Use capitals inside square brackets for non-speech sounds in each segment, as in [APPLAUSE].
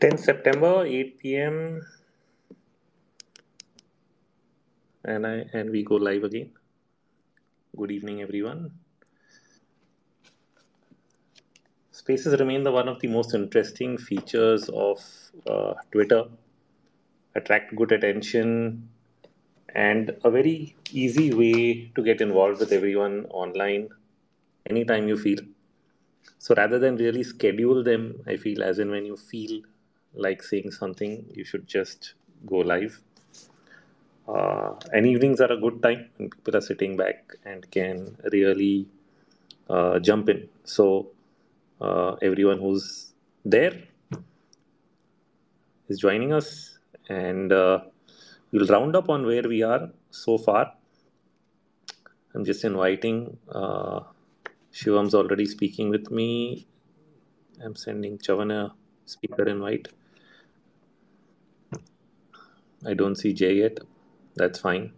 10th September, 8 p.m. And I and we go live again. Good evening, everyone. Spaces remain the one of the most interesting features of uh, Twitter. Attract good attention and a very easy way to get involved with everyone online anytime you feel. So rather than really schedule them, I feel as in when you feel like seeing something, you should just go live. Uh, and evenings are a good time when people are sitting back and can really uh, jump in. So uh, everyone who's there is joining us, and uh, we'll round up on where we are so far. I'm just inviting. Uh, Shivam's already speaking with me. I'm sending Chavan a speaker invite. I don't see Jay yet. That's fine.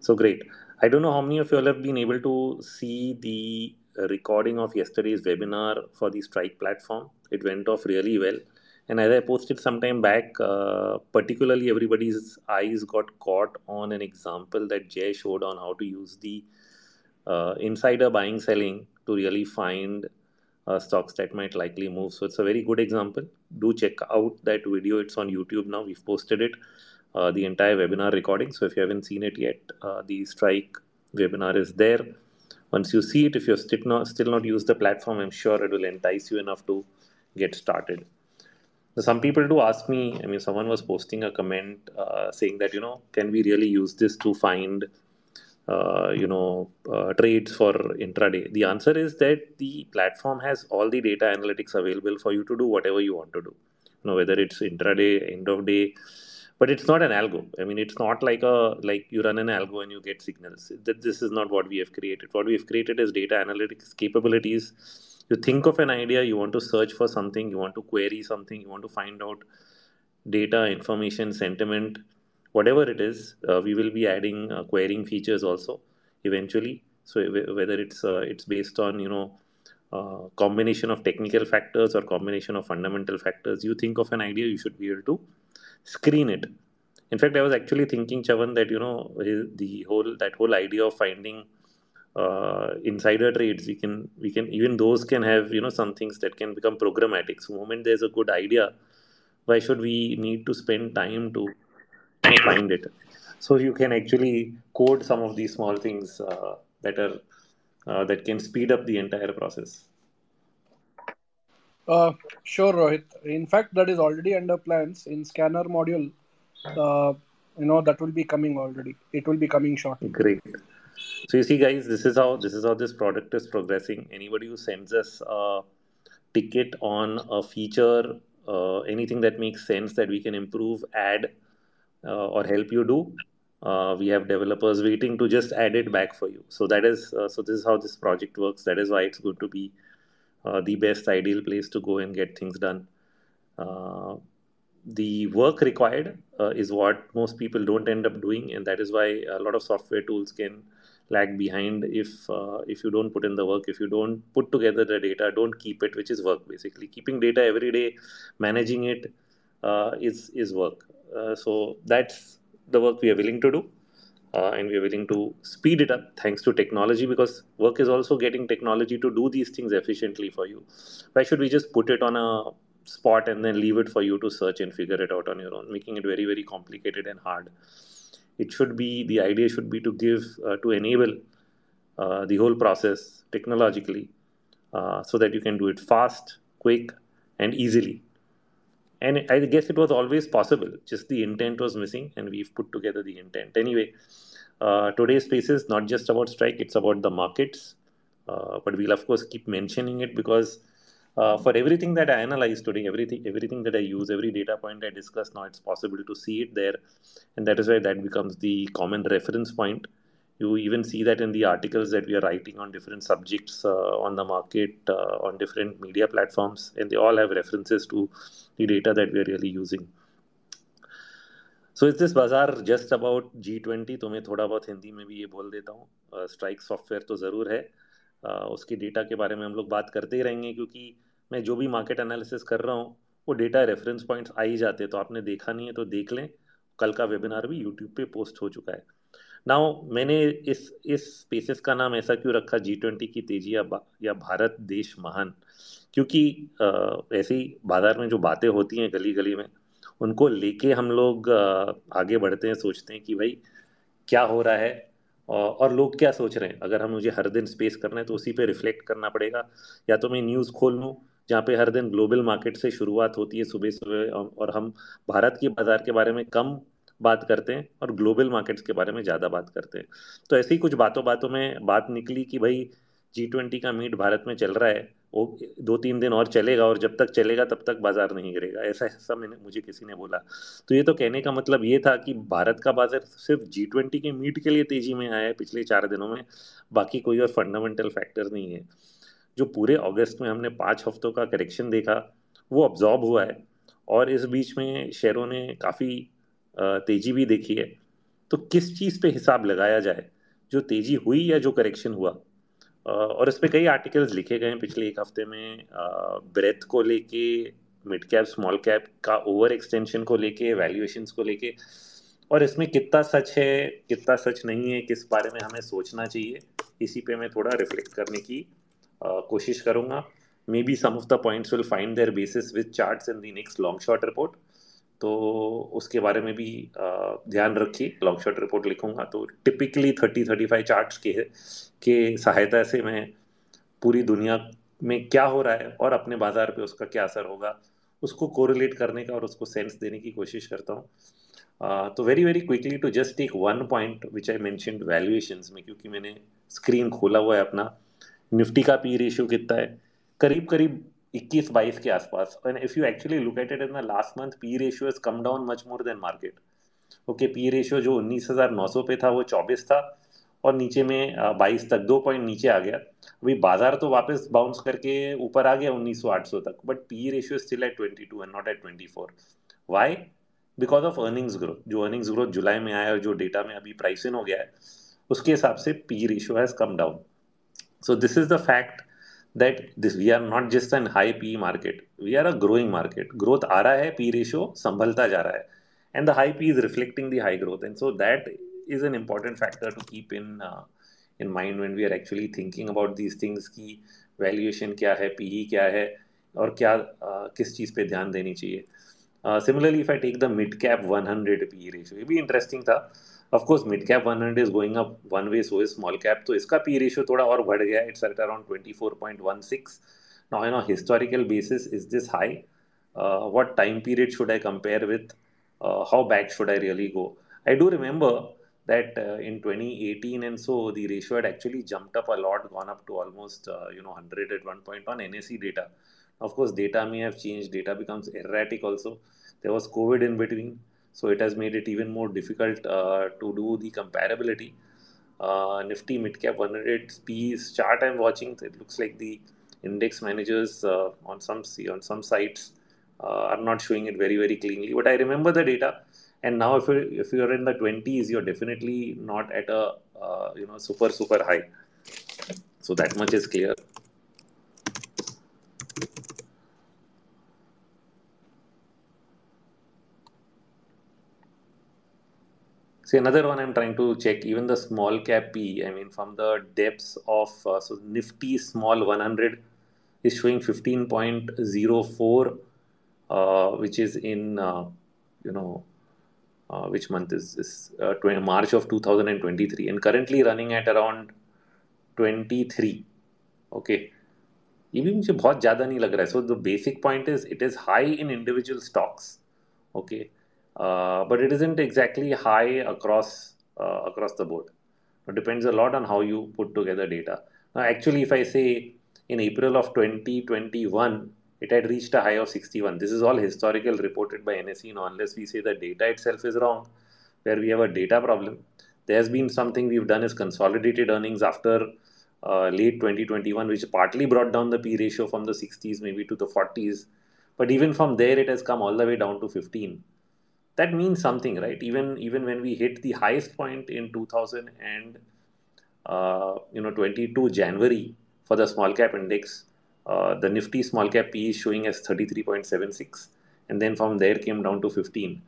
So great. I don't know how many of you all have been able to see the recording of yesterday's webinar for the Strike platform. It went off really well. And as I posted some time back, uh, particularly everybody's eyes got caught on an example that Jay showed on how to use the uh, insider buying selling to really find uh, stocks that might likely move. So it's a very good example. Do check out that video. It's on YouTube now. We've posted it, uh, the entire webinar recording. So if you haven't seen it yet, uh, the Strike webinar is there. Once you see it, if you're still not still not used the platform, I'm sure it will entice you enough to get started. some people do ask me. I mean, someone was posting a comment uh, saying that you know, can we really use this to find uh, you know uh, trades for intraday. The answer is that the platform has all the data analytics available for you to do whatever you want to do. You know whether it's intraday end of day but it's not an algo. I mean it's not like a like you run an algo and you get signals. That this is not what we have created. What we have created is data analytics capabilities. You think of an idea you want to search for something you want to query something you want to find out data information sentiment whatever it is, uh, we will be adding uh, querying features also eventually. So whether it's uh, it's based on you know uh, combination of technical factors or combination of fundamental factors, you think of an idea, you should be able to screen it. In fact, I was actually thinking, Chavan, that you know the whole that whole idea of finding uh, insider trades, we can we can even those can have you know some things that can become programmatic. So, moment there's a good idea, why should we need to spend time to find it. So you can actually code some of these small things uh, that are uh, that can speed up the entire process. Uh, sure, Rohit. In fact, that is already under plans in scanner module. Uh, you know that will be coming already. It will be coming shortly. Great. So you see, guys, this is how this is how this product is progressing. Anybody who sends us a ticket on a feature, uh, anything that makes sense that we can improve, add or help you do uh, we have developers waiting to just add it back for you. So that is uh, so this is how this project works. That is why it's going to be the best ideal place to go and get things done. The work required uh, is what most people don't end up doing and that is why a lot of software tools can lag behind if uh, if you don't put in the work. If you don't put together the data don't keep it which is work basically. Keeping data every day managing it uh, is is work. uh, so that's the work we are willing to do. Uh, and we are willing to speed it up thanks to technology because work is also getting technology to do these things efficiently for you. Why should we just put it on a spot and then leave it for you to search and figure it out on your own, making it very, very complicated and hard? It should be the idea should be to give uh, to enable uh, the whole process technologically uh, so that you can do it fast, quick, and easily and i guess it was always possible. Just the intent was missing and we've put together the intent. Anyway uh, today's space is not just about strike it's about the markets. Uh, but we'll of course keep mentioning it because uh, for everything that i analyze today everything everything that i use every data point i discuss now it's possible to see it there. And that is why that becomes the common reference point you even see that in the articles that we are writing on different subjects uh, on the market uh, on different media platforms and they all have references to the data that we are really using so is this bazaar just about G20 तो मैं थोड़ा बहुत हिंदी में भी ये बोल देता हूँ स्ट्राइक सॉफ्टवेयर तो ज़रूर है uh, उसकी डेटा के बारे में हम लोग बात करते ही रहेंगे क्योंकि मैं जो भी मार्केट एनालिसिस कर रहा हूँ वो डेटा रेफरेंस पॉइंट्स आ ही जाते हैं तो आपने देखा नहीं है तो देख लें कल का वेबिनार भी यूट्यूब पे पोस्ट हो चुका है नाउ मैंने इस इस स्पेसिस का नाम ऐसा क्यों रखा? जी ट्वेंटी की तेज़ी या, या भारत देश महान? क्योंकि ऐसे बाज़ार में जो बातें होती हैं गली गली में उनको लेके हम लोग आगे बढ़ते हैं सोचते हैं कि भाई क्या हो रहा है? और लोग क्या सोच रहे हैं? अगर हम मुझे हर दिन स्पेस करना है तो उसी पे रिफ्लेक्ट करना पड़ेगा। या तो मैं न्यूज़ खोल लूँ जहाँ पे हर दिन ग्लोबल मार्केट से शुरुआत होती है सुबह सुबह और हम भारत के बाज़ार के बारे में कम बात करते हैं और ग्लोबल मार्केट्स के बारे में ज़्यादा बात करते हैं। तो ऐसे कुछ बातों बातों में बात निकली कि भाई जी ट्वेंटी का मीट भारत में चल रहा है, वो दो तीन दिन और चलेगा और जब तक चलेगा तब तक बाज़ार नहीं गिरेगा, ऐसा [LAUGHS] ऐसा मैंने, मुझे किसी ने बोला। तो ये तो कहने का मतलब ये था कि भारत का बाज़ार सिर्फ़ जी ट्वेंटी के मीट के लिए तेज़ी में आया है पिछले चार दिनों में, बाकी कोई और फंडामेंटल फैक्टर नहीं है। जो पूरे अगस्त में हमने पाँच हफ्तों का करेक्शन देखा, वो ऑब्जॉर्ब हुआ है और इस बीच में शेयरों ने काफ़ी तेज़ी भी देखी है। तो किस चीज़ पे हिसाब लगाया जाए? जो तेज़ी हुई या जो करेक्शन हुआ? और इस पर कई आर्टिकल्स लिखे गए हैं पिछले एक हफ़्ते में। ब्रेथ को लेके मिड कैप स्मॉल कैप का ओवर एक्सटेंशन को लेके वैल्यूएशन को लेके। और इसमें कितना सच है, कितना सच नहीं है, किस बारे में हमें सोचना चाहिए, इसी पे मैं थोड़ा रिफ्लेक्ट करने की कोशिश करूँगा। Maybe some of the points will find their basis with charts in the next long short report तो उसके बारे में भी ध्यान रखिए। लॉन्ग शॉर्ट रिपोर्ट लिखूँगा तो typically thirty thirty five charts के के सहायता से मैं पूरी दुनिया में क्या हो रहा है और अपने बाज़ार पे उसका क्या असर होगा, उसको कोरिलेट करने का और उसको सेंस देने की कोशिश करता हूँ। तो very very quickly to just take one point which I mentioned valuation में, क्योंकि मैंने स्क्रीन खोला हुआ है अपना। निफ्टी का पी रेशियो कितना है? करीब करीब 21 22 के आसपास। And if you actually look at it in the last month P ratio has come down much more than market okay P ratio जो 19,900 पे था वो 24 था और नीचे में 22 तक दो पॉइंट नीचे आ गया। अभी बाज़ार तो वापस बाउंस करके ऊपर आ गया 1900 तक but P ratio still at 22 and not at 24 why because of earnings growth जो अर्निंग्स ग्रोथ जुलाई में आया और जो डेटा में अभी प्राइस इन हो गया है उसके हिसाब से P ratio has come down so this is the fact that this we are not just an high PE market. We are a growing market. Growth आ रहा है, P ratio संभलता जा रहा है, and the high P is reflecting the high growth, and so that is an important factor to keep in uh, in mind when we are actually thinking about these things कि valuation क्या है, PE क्या है और क्या uh, किस चीज़ पे ध्यान देनी चाहिए. Uh, similarly, if I take the mid cap 100 PE ratio, ये भी interesting था. Of course mid cap 100 is going up one way so is small cap तो इसका पी रेशियो थोड़ा और बढ़ गया it's at around six now you know historical basis is this high what time period should I compare with how back should I really go I do remember that in 2018 and so the ratio had actually jumped up a lot lot gone up to almost you know 100 at one point on NSE data of data may have changed data becomes erratic also there was Covid in between so it has made it even more difficult uh, to do the comparability. Uh, Nifty Midcap 100 P's chart I'm watching, it looks like the index managers uh, on some on some sites are not showing it very very cleanly. But I remember the data, and now if you if you're in the 20s, you're definitely not at a uh, you know super super high. So that much is clear. See, another one I'm trying to check, even the small cap P, I mean, from the depths of, uh, so Nifty small 100 is showing 15.04, uh, which is in, uh, you know, uh, which month is this? Uh, 20, March of 2023, and currently running at around 23. Okay. ये भी मुझे बहुत ज़्यादा नहीं लग रहा है so the basic point is it is high in individual stocks okay uh, but it isn't exactly high across uh, across the board. It depends a lot on how you put together data. Now, actually, if I say in April of 2021, it had reached a high of 61. This is all historical reported by NSE now, unless we say the data itself is wrong, where we have a data problem. There's been something we've done is consolidated earnings after uh, late 2021, which partly brought down the P ratio from the 60s maybe to the 40s. But even from there, it has come all the way down to 15 that means something right even even when we hit the highest point in 2000 and uh, you know 22 january for the small cap index uh, the Nifty small cap P is showing as 33.76, and then from there came down to 15.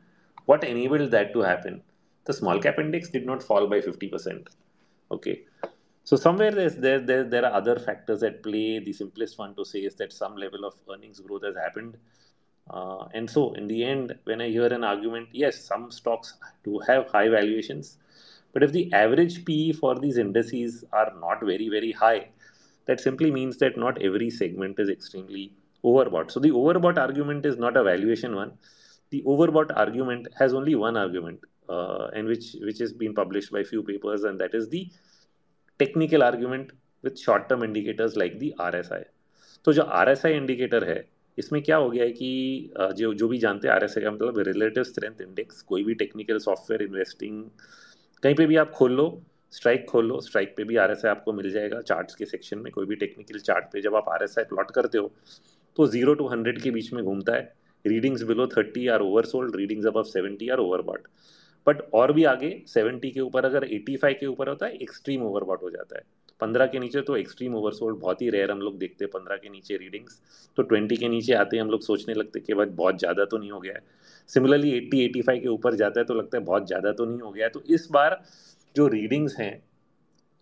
What enabled that to happen? The small cap index did not fall by 50%. Okay. So somewhere there's, there, there there are other factors at play. The simplest one to say is that some level of earnings growth has happened. Uh, and so in the end, when I hear an argument, yes, some stocks do have high valuations, but if the average PE for these indices are not very, very high, that simply means that not every segment is extremely overbought. So the overbought argument is not a valuation one. The overbought argument has only one argument, uh, and which which has been published by few papers, and that is the technical argument with short-term indicators like the RSI. तो जो RSI indicator है इसमें क्या हो गया है कि जो जो भी जानते हैं आर का मतलब रिलेटिव स्ट्रेंथ इंडेक्स कोई भी टेक्निकल सॉफ्टवेयर इन्वेस्टिंग कहीं पे भी आप खोल लो स्ट्राइक खोल लो स्ट्राइक पे भी आर आपको मिल जाएगा चार्ट्स के सेक्शन में, कोई भी टेक्निकल चार्ट पे जब आप आर एस प्लॉट करते हो तो ज़ीरो टू हंड्रेड के बीच में घूमता है। Readings below thirty are oversold readings अब seventy are over but but और भी आगे सेवेंटी के ऊपर अगर एटी फाइव के ऊपर होता है एक्सट्रीम ओवर हो जाता है। पंद्रह के नीचे तो एक्सट्रीम ओवरसोल्ड बहुत ही रेयर हम लोग देखते हैं, पंद्रह के नीचे रीडिंग्स तो ट्वेंटी के नीचे आते हैं हम लोग सोचने लगते कि भाई बहुत ज़्यादा तो नहीं हो गया है। सिमिलरली एट्टी एटी फाइव के ऊपर जाता है तो लगता है बहुत ज़्यादा तो नहीं हो गया है। तो इस बार जो रीडिंग्स हैं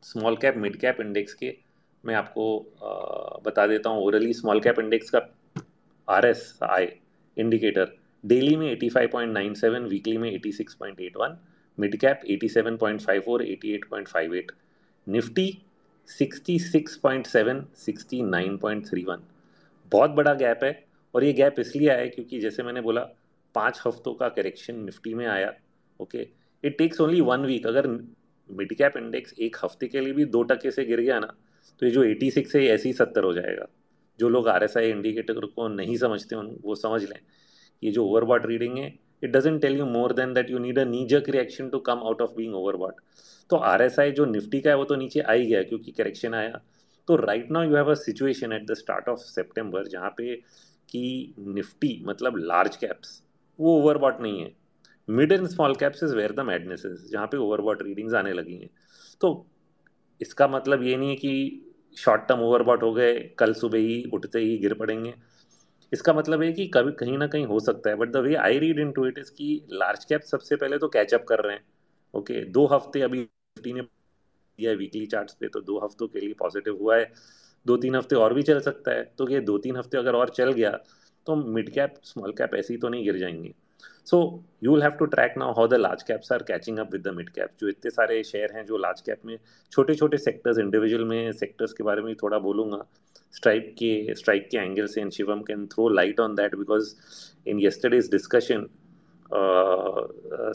small cap mid cap index के, मैं आपको बता देता हूँ ओरली स्मॉल कैप इंडेक्स का R S I indicator daily में 85.97 वीकली में 86.81 मिड कैप 87.54 88.58 निफ्टी 66.7 69.31 बहुत बड़ा गैप है और ये गैप इसलिए आया क्योंकि जैसे मैंने बोला, पाँच हफ्तों का करेक्शन निफ्टी में आया okay it takes only one week अगर मिड कैप इंडेक्स एक हफ़्ते के लिए भी दो टके से गिर गया ना तो ये जो 86 है, ये ऐसे ही सत्तर हो जाएगा। जो लोग आर एस आई इंडिकेटर को नहीं समझते उन, वो समझ लें ये जो ओवरबॉट रीडिंग है it doesn't tell you more than that you need a kneejerk reaction to come out of being overbought तो आर एस आई जो निफ्टी का है वो तो नीचे आ ही गया क्योंकि करेक्शन आया। तो right now you have a situation at the start of September जहाँ पे कि निफ्टी मतलब लार्ज कैप्स वो ओवरबॉट नहीं है। Mid and small caps is where the madness जहाँ पे ओवरबॉट रीडिंग्स आने लगी हैं। तो इसका मतलब ये नहीं है कि शॉर्ट टर्म ओवरबॉट हो गए कल सुबह ही उठते ही गिर पड़ेंगे। इसका मतलब है कि कभी कहीं ना कहीं हो सकता है but the way I read into it is की लार्ज कैप सबसे पहले तो कैचअप कर रहे हैं। ओके okay, दो हफ़्ते अभी ने दिया है वीकली चार्ट्स पे तो दो हफ्तों के लिए पॉजिटिव हुआ है। दो तीन हफ़्ते और भी चल सकता है। तो ये दो तीन हफ़्ते अगर और चल गया तो मिड कैप स्मॉल कैप ऐसी तो नहीं गिर जाएँगे। So you will have to track now how the large caps are catching up with the mid cap जो इतने सारे शेयर हैं, जो लार्ज कैप में छोटे छोटे सेक्टर्स इंडिविजुअल में सेक्टर्स के बारे में थोड़ा बोलूँगा। स्ट्राइक के स्ट्राइक के एंगल से and Shivam can throw light on that because in yesterday's discussion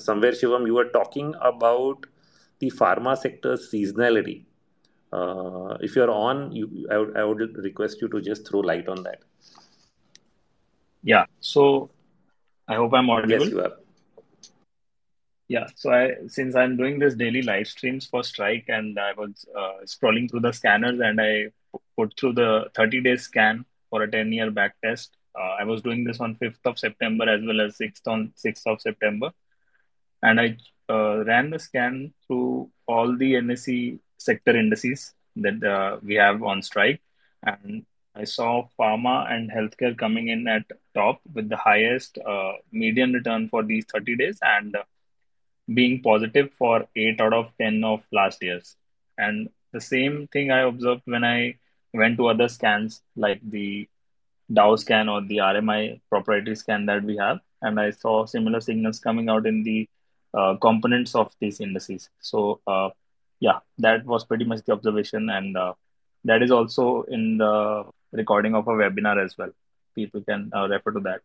somewhere Shivam you are talking about the pharma sector's seasonality uh, if you're on you I would, I would request you to just throw light on that yeah so I hope I'm audible. Yes, you are. Yeah, so I since I'm doing this daily live streams for Strike, and I was uh, scrolling through the scanners, and I put through the 30 day scan for a 10 year back test. Uh, I was doing this on 5th of September as well as 6th on 6th of September, and I uh, ran the scan through all the NSE sector indices that uh, we have on Strike, and I saw pharma and healthcare coming in at top with the highest uh, median return for these 30 days and uh, being positive for 8 out of 10 of last years. And the same thing I observed when I went to other scans like the Dow scan or the RMI proprietary scan that we have. And I saw similar signals coming out in the uh, components of these indices. So, uh, yeah, that was pretty much the observation. And uh, that is also in the recording of a webinar as well. People can uh, refer to that.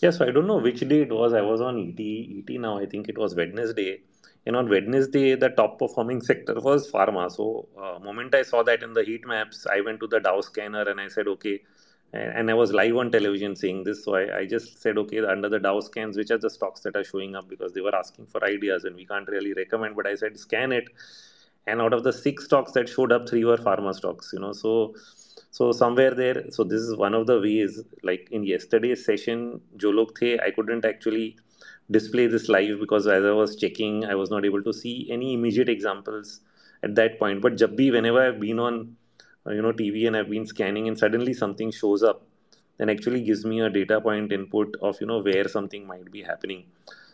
Yes, I don't know which day it was. I was on ET, ET now. I think it was Wednesday. And on Wednesday, the top performing [LAUGHS] sector was pharma. So, uh, moment I saw that in the heat maps, I went to the Dow scanner and I said, okay. And, and I was live on television seeing this. So I, I just said, okay, under the Dow scans, which are the stocks that are showing up because they were asking for ideas and we can't really recommend. But I said, scan it. And out of the six stocks that showed up, three were pharma stocks, you know. So, so somewhere there so this is one of the ways like in yesterday's session jo the i couldn't actually display this live because as i was checking i was not able to see any immediate examples at that point but jab bhi whenever i've been on you know TV and I've been scanning and suddenly something shows up and actually gives me a data point input of you know where something might be happening.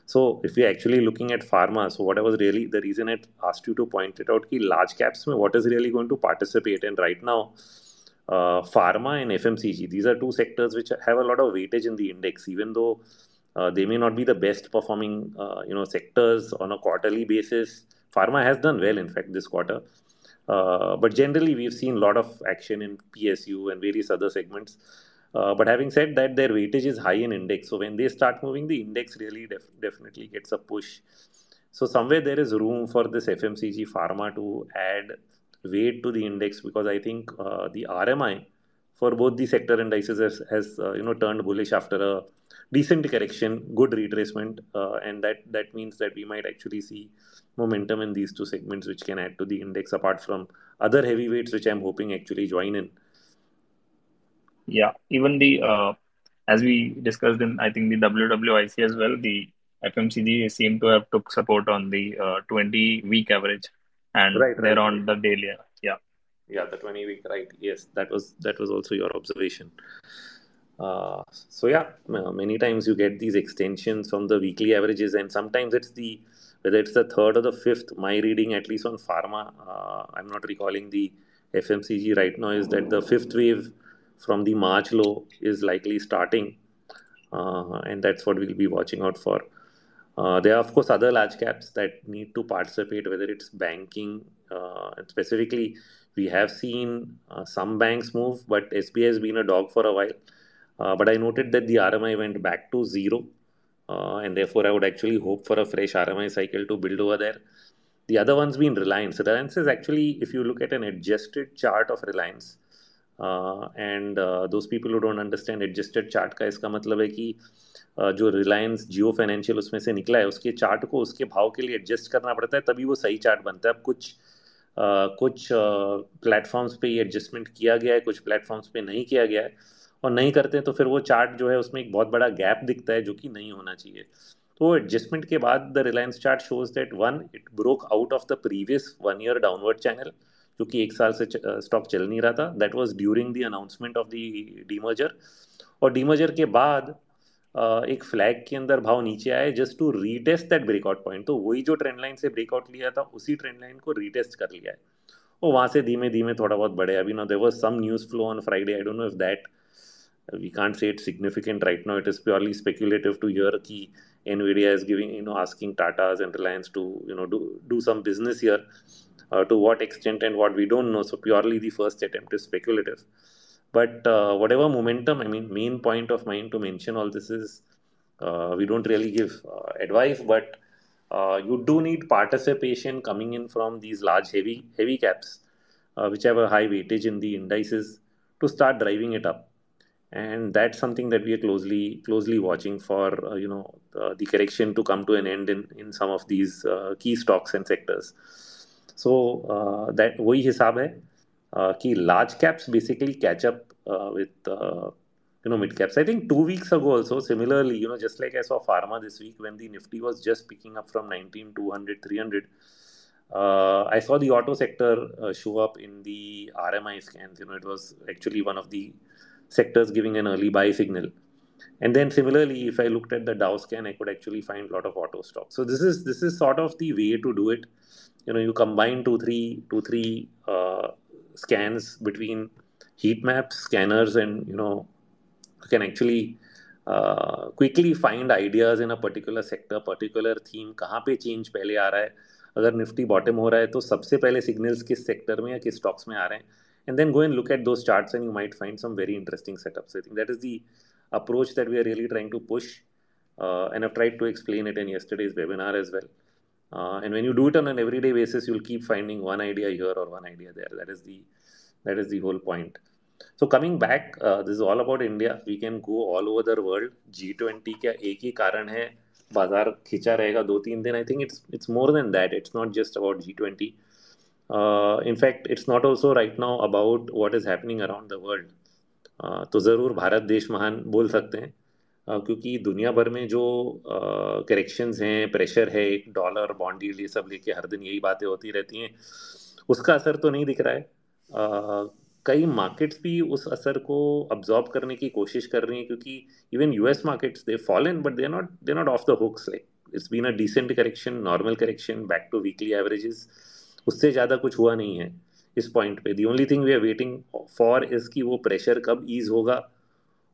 So if we're actually looking at pharma, so what I was really the reason I asked you to point it out, ki large caps, mein what is really going to participate? And right now, uh, pharma and FMCG, these are two sectors which have a lot of weightage in the index, even though uh, they may not be the best performing, uh, you know, sectors on a quarterly basis. Pharma has done well, in fact, this quarter. Uh, but generally, we've seen a lot of action in PSU and various other segments. Uh, but having said that, their weightage is high in index. So when they start moving, the index really def- definitely gets a push. So somewhere there is room for this FMCG pharma to add weight to the index because I think uh, the RMI for both the sector indices has, has uh, you know turned bullish after a decent correction, good retracement, uh, and that that means that we might actually see momentum in these two segments, which can add to the index apart from other heavyweights, which I'm hoping actually join in. Yeah, even the uh, as we discussed in I think the WWIC as well, the FMCG seem to have took support on the uh, 20 week average, and right, they're right. on the daily. Yeah, yeah, the 20 week right. Yes, that was that was also your observation. Uh, so yeah, many times you get these extensions from the weekly averages, and sometimes it's the whether it's the third or the fifth. My reading, at least on pharma, uh, I'm not recalling the FMCG right now, is that the fifth wave from the March low is likely starting, uh, and that's what we'll be watching out for. Uh, there are, of course, other large caps that need to participate, whether it's banking, uh, and specifically, we have seen uh, some banks move, but SBI has been a dog for a while. Uh, but I noted that the RMI went back to zero, and therefore I would actually hope for a fresh RMI cycle to build over there. The other one's been Reliance. Reliance is actually, if you look at an adjusted chart of Reliance, and those people who don't understand adjusted chart का इसका मतलब है कि uh, जो Reliance Jio financial उसमें से निकला है उसके चार्ट को उसके भाव के लिए एडजस्ट करना पड़ता है तभी वो सही चार्ट बनता है अब कुछ uh, कुछ प्लेटफॉर्म्स uh, पे ये एडजस्टमेंट किया गया है कुछ प्लेटफॉर्म्स पे नहीं किया गया है और नहीं करते तो फिर वो चार्ट जो है उसमें एक बहुत बड़ा गैप दिखता है जो कि नहीं होना चाहिए। तो एडजस्टमेंट के बाद the Reliance chart shows that one it broke out of the previous one year downward channel जो कि एक साल से स्टॉक चल नहीं रहा था। That was during the announcement of the demerger और डीमर्जर के बाद एक फ्लैग के अंदर भाव नीचे आए just to retest that breakout point तो वही जो ट्रेंड लाइन से ब्रेकआउट लिया था, उसी ट्रेंड लाइन को रीटेस्ट कर लिया है। और वहाँ से धीमे धीमे थोड़ा बहुत बढ़े। अभी ना there was some news flow on Friday I don't know if that we can't say it's significant right now. It is purely speculative to hear कि Nvidia is giving, you know, asking Tata's and Reliance to, you know, do do some business here. Uh, to what extent and what we don't know. So purely the first attempt is speculative. But uh, whatever momentum, I mean, main point of mine to mention all this is uh, we don't really give advice, but you do need participation coming in from these large heavy heavy caps, which have a high weightage in the indices, to start driving it up and that's something that we are closely closely watching for uh, you know uh, the correction to come to an end in in some of these uh, key stocks and sectors so that uh, वही हिसाब है uh, कि large caps basically catch up with you know mid caps i think two weeks ago also similarly you know just like i saw pharma this week when the nifty was just picking up from 19 200 300 uh, i saw the auto sector uh, show up in the rmi scans you know it was actually one of the sectors giving an early buy signal and then similarly if i looked at the dow scan i could actually find a lot of auto stocks so this is this is sort of the way to do it you know you combine two three two three uh, scans between heat maps scanners and you know you can actually uh, quickly find ideas in a particular sector particular theme कहाँ पे change पहले आ रहा है अगर Nifty bottom हो रहा है तो सबसे पहले सिग्नल्स किस सेक्टर में या किस स्टॉक्स में आ रहे हैं and then go and look at those charts and you might find some very interesting setups. I think that is the approach that we are really trying to push. Uh, and I've tried to explain it in yesterday's webinar as well. Uh, and when you do it on an everyday basis, you'll keep finding one idea here or one idea there. That is the that is the whole point. So coming back, uh, this is all about India. We can go all over the world. G20 क्या एक ही कारण है बाजार खिंचा रहेगा दो तीन दिन I think it's it's more than that it's not just about G twenty in fact it's not also right now about what is happening around the world तो ज़रूर भारत देश महान बोल सकते हैं। क्योंकि दुनिया भर में जो करेक्शंस हैं प्रेशर है, एक डॉलर बॉन्ड ये सब लेके हर दिन यही बातें होती रहती हैं। उसका असर तो नहीं दिख रहा है। कई मार्केट्स भी उस असर को अब्जॉर्ब करने की कोशिश कर रही हैं क्योंकि even US markets they fallen but they not they not off the hooks like it's been a decent correction normal correction back to weekly averages उससे ज़्यादा कुछ हुआ नहीं है इस पॉइंट पे। The only thing we are waiting for is कि वो प्रेशर कब ईज होगा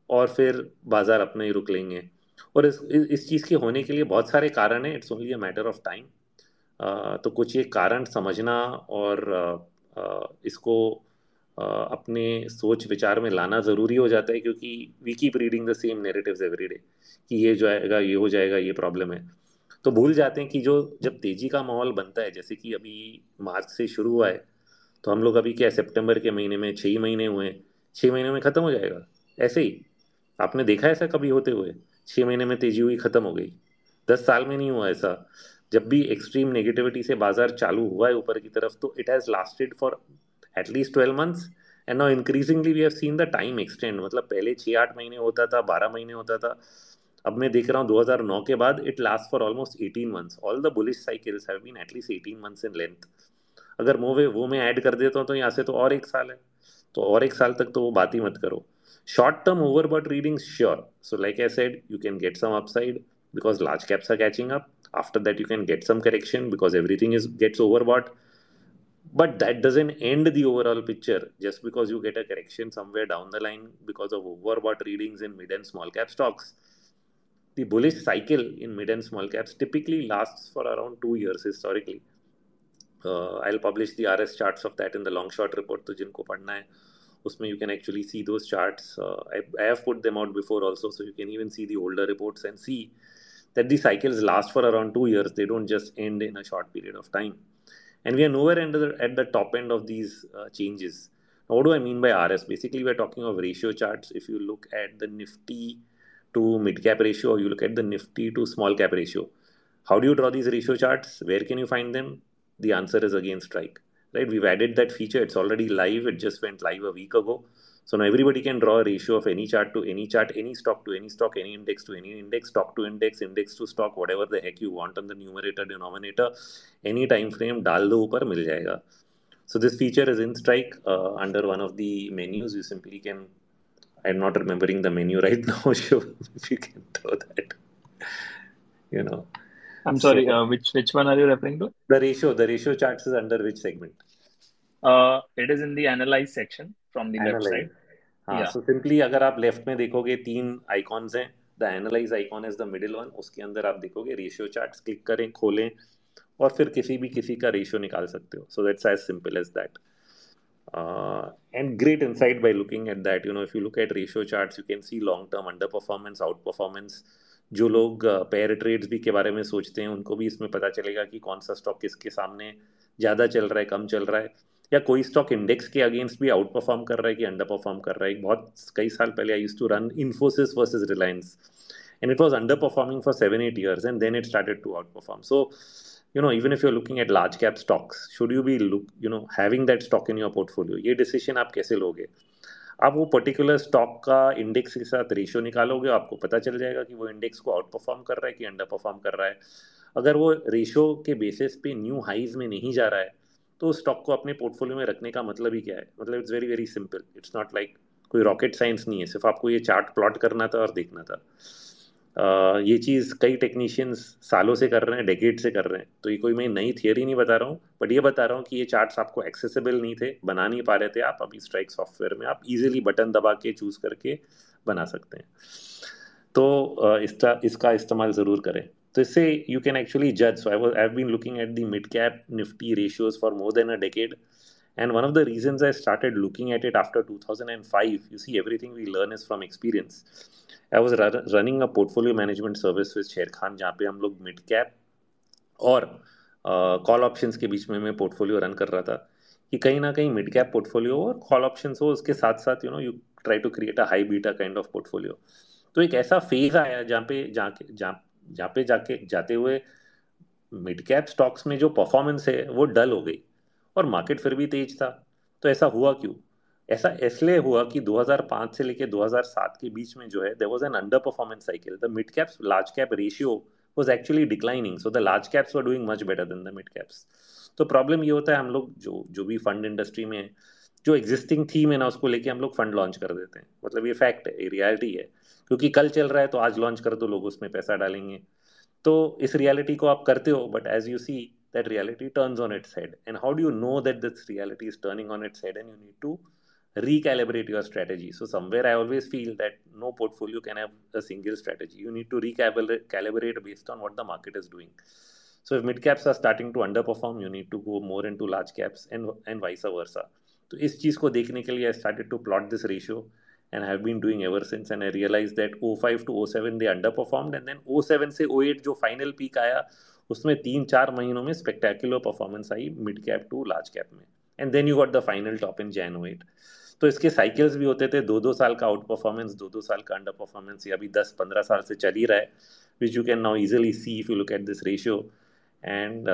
और फिर बाज़ार अपने ही रुक लेंगे। और इस इस चीज़ के होने के लिए बहुत सारे कारण हैं। It's only a matter of time तो कुछ ये कारण समझना और uh, uh, इसको uh, अपने सोच विचार में लाना ज़रूरी हो जाता है क्योंकि we keep reading the same narratives every day कि ये जो आएगा ये हो जाएगा ये प्रॉब्लम है। तो भूल जाते हैं कि जो, जब तेज़ी का माहौल बनता है, जैसे कि अभी मार्च से शुरू हुआ है तो हम लोग अभी क्या सितंबर के महीने में छः महीने हुए छः महीने में ख़त्म हो जाएगा? ऐसे ही। आपने देखा ऐसा कभी होते हुए? छः महीने में तेज़ी हुई, ख़त्म हो गई। दस साल में नहीं हुआ ऐसा। जब भी एक्सट्रीम नेगेटिविटी से बाज़ार चालू हुआ है ऊपर की तरफ़ तो it has lasted for at least twelve months and now increasingly we have seen the time extend मतलब पहले छः आठ महीने होता था, बारह महीने होता था अब मैं देख रहा हूँ 2009 के बाद it last for almost 18 months all the bullish cycles have been at least 18 months in length अगर मूवे वो मैं ऐड कर देता हूँ तो यहाँ से तो और एक साल है। तो और एक साल तक तो वो बात ही मत करो। Short term over but reading sure so like I said you can get some upside because large caps are catching up after that you can get some correction because everything is gets overbought but that doesn't end the overall picture just because you get a correction somewhere down the line because of overbought readings in mid and small cap stocks the bullish cycle in mid and small caps typically lasts for around two years historically. Uh, i'll publish the rs charts of that in the long short report to jinko padna hai. Usme you can actually see those charts. Uh, I, I have put them out before also so you can even see the older reports and see that the cycles last for around two years. They don't just end in a short period of time. And we are nowhere the, at the top end of these uh, changes. Now, what do i mean by rs basically we're talking of ratio charts. If you look at the nifty to mid cap ratio or you look at the Nifty to small cap ratio. How do you draw these ratio charts? Where can you find them? The answer is again strike. Right? We've added that feature. It's already live. It just went live a week ago. So now everybody can draw a ratio of any chart to any chart, any stock to any stock, any index to any index, stock to index, index to stock, whatever the heck you want on the numerator, denominator, any time frame, dal do upar mil jayega. So this feature is in Strike uh, under one of the menus. You simply can I'm not remembering the menu right now. If you can throw that. You know. I'm sorry, so, uh, which which one are you referring to? The ratio, the ratio charts is under which segment? Uh, it is in the analyze section from the analyze. left side. हाँ so simply अगर आप left में देखोगे तीन icons हैं the analyse icon is the middle one उसके अंदर आप देखोगे रेशियो चार्ट्स क्लिक करें खोलें और फिर किसी भी किसी का रेशियो निकाल सकते हो so that's as simple as that and great insight by looking at that. You know, if you look at ratio charts, you can see long term underperformance, outperformance. जो लोग पेयर ट्रेड्स भी के बारे में सोचते हैं, उनको भी इसमें पता चलेगा कि कौन सा स्टॉक किसके सामने ज़्यादा चल रहा है, कम चल रहा है। या कोई स्टॉक इंडेक्स के अगेंस्ट भी आउट परफॉर्म कर रहा है कि अंडर परफॉर्म कर रहा है। बहुत, कई साल पहले I used to run Infosys versus Reliance and it was underperforming for seven eight years and then it started to outperform so you know, even if you're looking at large cap stocks, should you be look, you know, having that stock in your portfolio, ये decision आप कैसे लोगे? आप वो particular stock का index के साथ ratio निकालोगे, आपको पता चल जाएगा कि वो इंडेक्स को आउट परफॉर्म कर रहा है कि अंडर परफॉर्म कर रहा है। अगर वो रेशियो के बेसिस पे न्यू हाइज में नहीं जा रहा है तो उस स्टॉक को अपने पोर्टफोलियो में रखने का मतलब ही क्या है? मतलब it's very very simple it's not like कोई रॉकेट साइंस नहीं है, सिर्फ़ आपको ये चार्ट प्लॉट करना था और देखना था। ये चीज़ कई टेक्नीशियंस सालों से कर रहे हैं डेकेड से कर रहे हैं। तो ये कोई मैं नई थियोरी नहीं बता रहा हूँ बट ये बता रहा हूँ कि ये चार्ट्स आपको एक्सेसिबल नहीं थे, बना नहीं पा रहे थे आप। अभी स्ट्राइक सॉफ्टवेयर में आप इजीली बटन दबा के चूज़ करके बना सकते हैं। तो इसका इसका इस्तेमाल ज़रूर करें। तो इससे यू कैन एक्चुअली जज so I have been looking at the mid cap Nifty ratios for more than a decade And one of the reasons I started looking at it after 2005, you see, everything we learn is from experience. I was running a portfolio management service with Sharekhan जहाँ पे हम लोग mid cap और call uh, options के बीच में मैं portfolio run कर रहा था कि कहीं ना कहीं मिड कैप पोर्टफोलियो और कॉल ऑप्शंस हो उसके साथ साथ you know you try to create a high beta kind of portfolio तो एक ऐसा फ़ेज़ आया जहाँ पे जाके जहाँ जहाँ पे जाके जाते हुए मिड कैप स्टॉक्स में जो परफॉर्मेंस है वो डल हो गई और मार्केट फिर भी तेज था। तो ऐसा हुआ क्यों? ऐसा इसलिए हुआ कि 2005 से लेकर 2007 के बीच में जो है there was an underperformance cycle the mid caps large cap ratio was actually declining so the large caps were doing much better than the mid caps तो प्रॉब्लम ये होता है, हम लोग जो जो भी फंड इंडस्ट्री में, जो एग्जिस्टिंग थीम है ना, उसको लेके हम लोग फंड लॉन्च कर देते हैं। मतलब ये फैक्ट है, ये रियलिटी है। क्योंकि कल चल रहा है तो आज लॉन्च कर दो, लोग उसमें पैसा डालेंगे। तो इस रियलिटी को आप करते हो but as you see That reality turns on its head and how do you know that this reality is turning on its head and you need to recalibrate your strategy. So somewhere I always feel that no portfolio can have a single strategy. You need to recalibrate based on what the market is doing. So if mid caps are starting to underperform, you need to go more into large caps and and vice versa. तो इस चीज़ को देखने के लिए I started to plot this ratio and have been doing ever since and I realized that 05 to 07 they underperformed and then 07 से 08 जो final peak आया उसमें तीन चार महीनों में spectacular performance I mid cap to large cap में। And then you got the final top in Jan eight तो इसके साइकिल्स भी होते थे दो दो साल का आउट परफॉर्मेंस दो दो साल का अंडर परफॉर्मेंस या अभी दस पंद्रह साल से चल ही रहा है which you can now easily see if you look at this ratio and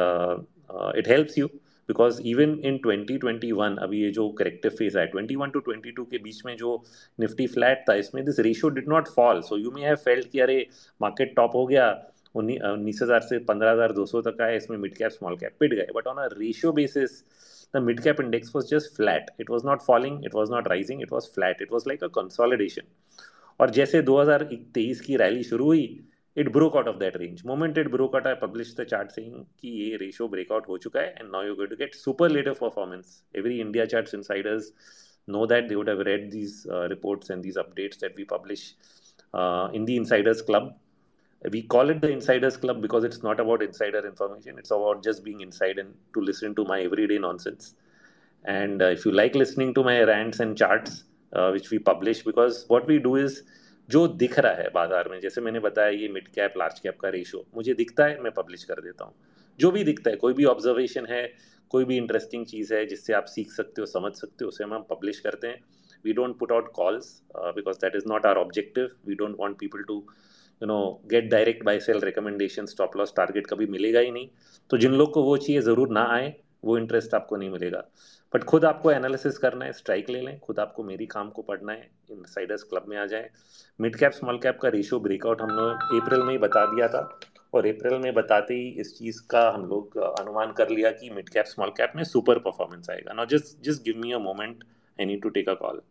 it helps you because even in 2021 अभी ये जो करेक्टिव फ़ेज़ है 21 टू 22 के बीच में जो निफ्टी फ्लैट था, इसमें this ratio did not fall so you may have felt कि अरे मार्केट टॉप हो गया उन्नीस हज़ार से पंद्रह हज़ार दो सौ तक आया इसमें मिड कैप स्मॉल कैप पिट गए। But on a ratio basis the mid cap index was just flat it was not falling it was not rising it was flat it was like a consolidation और जैसे दो हज़ार तेईस की rally शुरू हुई it broke out of that range moment it broke out I publish the chart saying कि ये रेशियो ब्रेकआउट हो चुका है and now you going to get super late of performance every India chart insiders know that they would have read these reports and these updates that we publish in the insiders club we call it the insiders club because it's not about insider information it's about just being inside and to listen to my everyday nonsense and uh, if you like listening to my rants and charts uh, which we publish because what we do is जो दिख रहा है बाज़ार में जैसे मैंने बताया ये मिड कैप लार्ज कैप का रेशो मुझे दिखता है मैं पब्लिश कर देता हूँ जो भी दिखता है कोई भी ऑब्जर्वेशन है कोई भी इंटरेस्टिंग चीज़ है जिससे आप सीख सकते हो समझ सकते हो उसे हम पब्लिश करते हैं we don't put out calls because that is not our objective we don't want people to you know get direct buy sell recommendation stop loss target कभी मिलेगा ही नहीं। तो जिन लोग को वो चाहिए ज़रूर ना आए, वो इंटरेस्ट आपको नहीं मिलेगा। बट खुद आपको एनालिसिस करना है स्ट्राइक ले लें। खुद आपको मेरी काम को पढ़ना है इन साइडर्स क्लब में आ जाए। मिड कैप स्मॉल कैप का रेशियो ब्रेकआउट हम लोग अप्रैल में ही बता दिया था। और अप्रैल में बताते ही इस चीज़ का हम लोग अनुमान कर लिया कि मिड कैप स्मॉल कैप में सुपर परफॉर्मेंस आएगा। Not just just give me a moment I need to take a call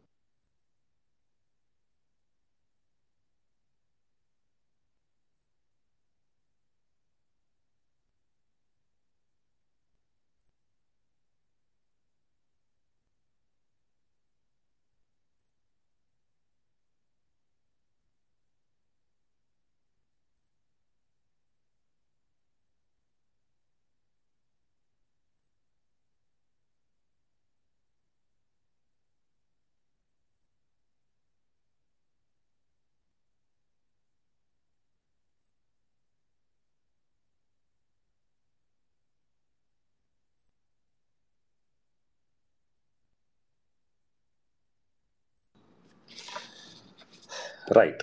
right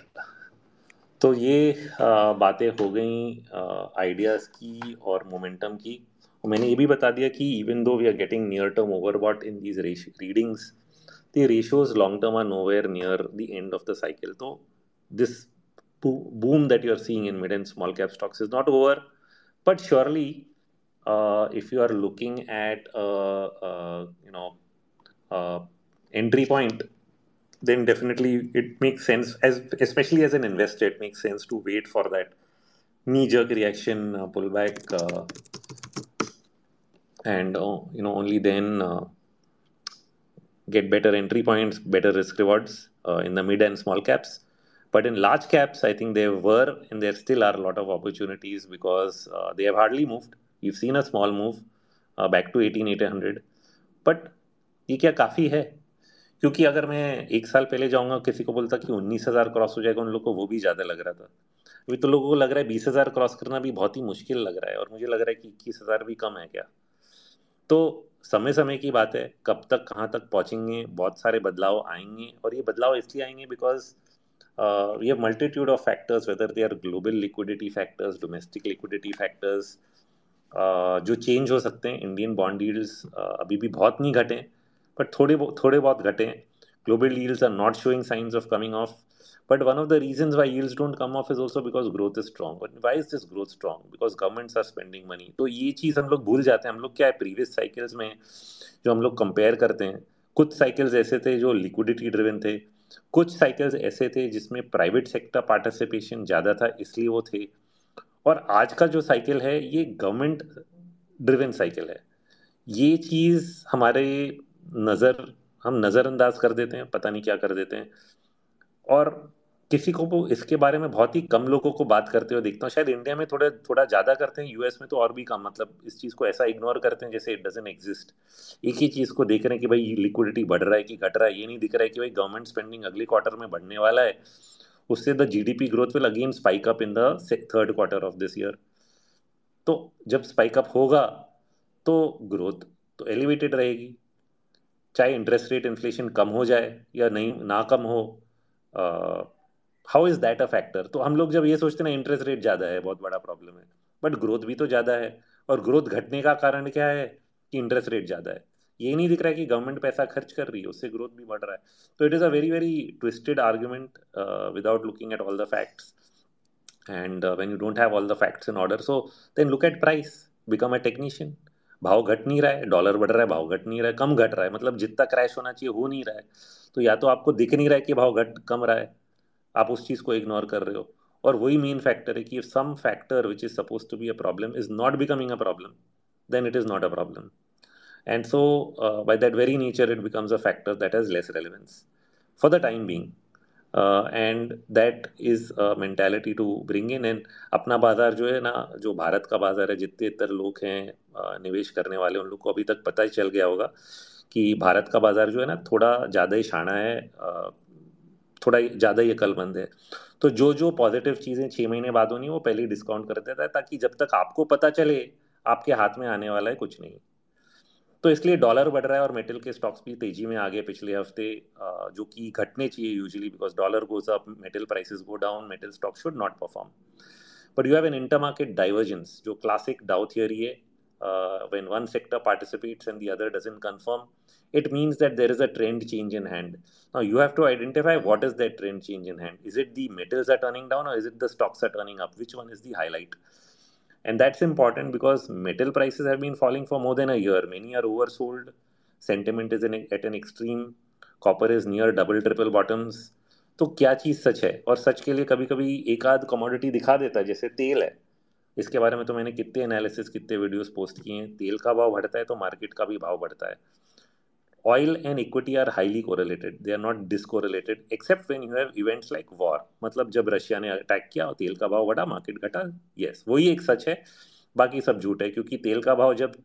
तो ये बातें हो गई आइडियाज़ की और मोमेंटम की। मैंने ये भी बता दिया कि even though we are getting near term over what in these readings the ratios long term are no nowhere near the end of the cycle तो this boom that you are seeing in mid and small cap stocks is not over but surely if you are looking at you know entry point then definitely it makes sense as especially as an investor it makes sense to wait for that knee jerk reaction uh, pullback uh, and uh, you know only then uh, get better entry points better risk rewards uh, in the mid and small caps but in large caps i think there were and there still are a lot of opportunities because uh, they have hardly moved you've seen a small move back to 18 800 but ये क्या काफ़ी है क्योंकि अगर मैं एक साल पहले जाऊँगा, किसी को बोलता कि उन्नीस हज़ार क्रॉस हो जाएगा, उन लोग को वो भी ज़्यादा लग रहा था। अभी तो लोगों को लग रहा है बीस हज़ार क्रॉस करना भी बहुत ही मुश्किल लग रहा है और मुझे लग रहा है कि इक्कीस हज़ार भी कम है क्या? तो समय समय की बात है, कब तक, कहाँ तक पहुँचेंगे, बहुत सारे बदलाव आएँगे और ये बदलाव इसलिए आएँगे because have multitude of factors whether they are global liquidity factors domestic liquidity factors जो चेंज हो सकते हैं इंडियन बॉन्ड डील्स अभी भी बहुत नहीं घटे। But थोड़े थोड़े बहुत घटे global yields are not showing signs of coming off but one of the reasons why yields don't come off is also because growth is strong but why is this growth strong because governments are spending money तो ये चीज़ हम लोग भूल जाते हैं हम लोग क्या है प्रीवियस साइकिल्स में जो हम लोग कंपेयर करते हैं कुछ साइकिल्स ऐसे थे जो लिक्विडिटी ड्रिवन थे कुछ साइकिल्स ऐसे थे जिसमें प्राइवेट सेक्टर पार्टिसिपेशन ज़्यादा था इसलिए वो थे और आज का जो साइकिल है ये गवर्नमेंट ड्रिवन साइकिल है ये चीज़ हमारे नज़र, हम नज़रअंदाज कर देते हैं, पता नहीं क्या कर देते हैं। और किसी को इसके बारे में बहुत ही कम लोगों को बात करते हुए देखता हूँ। शायद इंडिया में थोड़ा थोड़ा ज़्यादा करते हैं यूएस में तो और भी कम मतलब इस चीज़ को ऐसा इग्नोर करते हैं जैसे इट डजेंट एग्जिस्ट एक ही चीज़ को देख रहे हैं कि भाई लिक्विडिटी बढ़ रहा है कि घट रहा है, ये नहीं दिख रहा है कि भाई गवर्नमेंट स्पेंडिंग अगले क्वार्टर में बढ़ने वाला है। उससे the GDP growth will again spike up in the third quarter of this year तो जब स्पाइक अप होगा तो ग्रोथ तो एलिवेटेड रहेगी। चाहे इंटरेस्ट रेट इन्फ्लेशन कम हो जाए या नहीं, ना कम हो how is that a factor तो हम लोग जब ये सोचते हैं ना इंटरेस्ट रेट ज़्यादा है, बहुत बड़ा प्रॉब्लम है बट ग्रोथ भी तो ज़्यादा है, और ग्रोथ घटने का कारण क्या है कि इंटरेस्ट रेट ज़्यादा है? ये नहीं दिख रहा है कि गवर्नमेंट पैसा खर्च कर रही है, उससे ग्रोथ भी बढ़ रहा है। तो it is a very very twisted argument without looking at all the facts and when you don't have all the facts in order so then look at price become a technician भाव घट नहीं रहा है dollar बढ़ रहा है भाव घट नहीं रहा है कम घट रहा है मतलब जितना क्रैश होना चाहिए हो नहीं रहा है। तो या तो आपको दिख नहीं रहा है कि भाव घट कम रहा है आप उस चीज़ को इग्नोर कर रहे हो। और वही मेन फैक्टर है कि some factor which is suppose to be a problem is not becoming a problem then it is not a problem so uh, by that very nature it becomes a factor that has less relevance. For the time being uh, and that is a mentality to bring in. And अपना बाज़ार जो है ना जो भारत का बाज़ार है जितने इतर लोग हैं uh, निवेश करने वाले उन लोग को अभी तक पता ही चल गया होगा कि भारत का बाज़ार जो है ना थोड़ा ज़्यादा ही शाना है uh, थोड़ा ज़्यादा ही अकलमंद है। तो जो जो पॉजिटिव चीज़ें छः महीने बाद होनी वो पहले ही डिस्काउंट कर देता है ताकि जब तक आपको पता चले आपके हाथ में आने वाला है कुछ नहीं। तो इसलिए डॉलर बढ़ रहा है और मेटल के स्टॉक्स भी तेज़ी में आ गए पिछले हफ़्ते जो कि घटने चाहिए usually because dollar goes up metal prices go down metal stock should not perform but you have an inter market divergence जो क्लासिक डाउ थियरी है when one sector participates and the other doesn't confirm it means that there is a trend change in hand ना you have to identify what is that trend change in hand is it the metals are turning down और is it the stocks are turning up which one is the highlight And that's important because metal prices have been falling for more than a year. Many are oversold. Sentiment is in, at an extreme. Copper is near double triple bottoms. तो क्या चीज़ सच है और सच के लिए कभी कभी एक आध कमोडिटी दिखा देता है जैसे तेल है इसके बारे में तो मैंने कितने एनालिसिस कितने वीडियोस पोस्ट किए हैं तेल का भाव बढ़ता है तो मार्केट का भी भाव बढ़ता है oil and equity are highly correlated. They are not discorrelated, except when you have events like war. मतलब जब रशिया ने अटैक किया और तेल का भाव बढ़ा मार्केट घटा यस वही एक सच है। बाकी सब झूठ है, क्योंकि तेल का भाव जब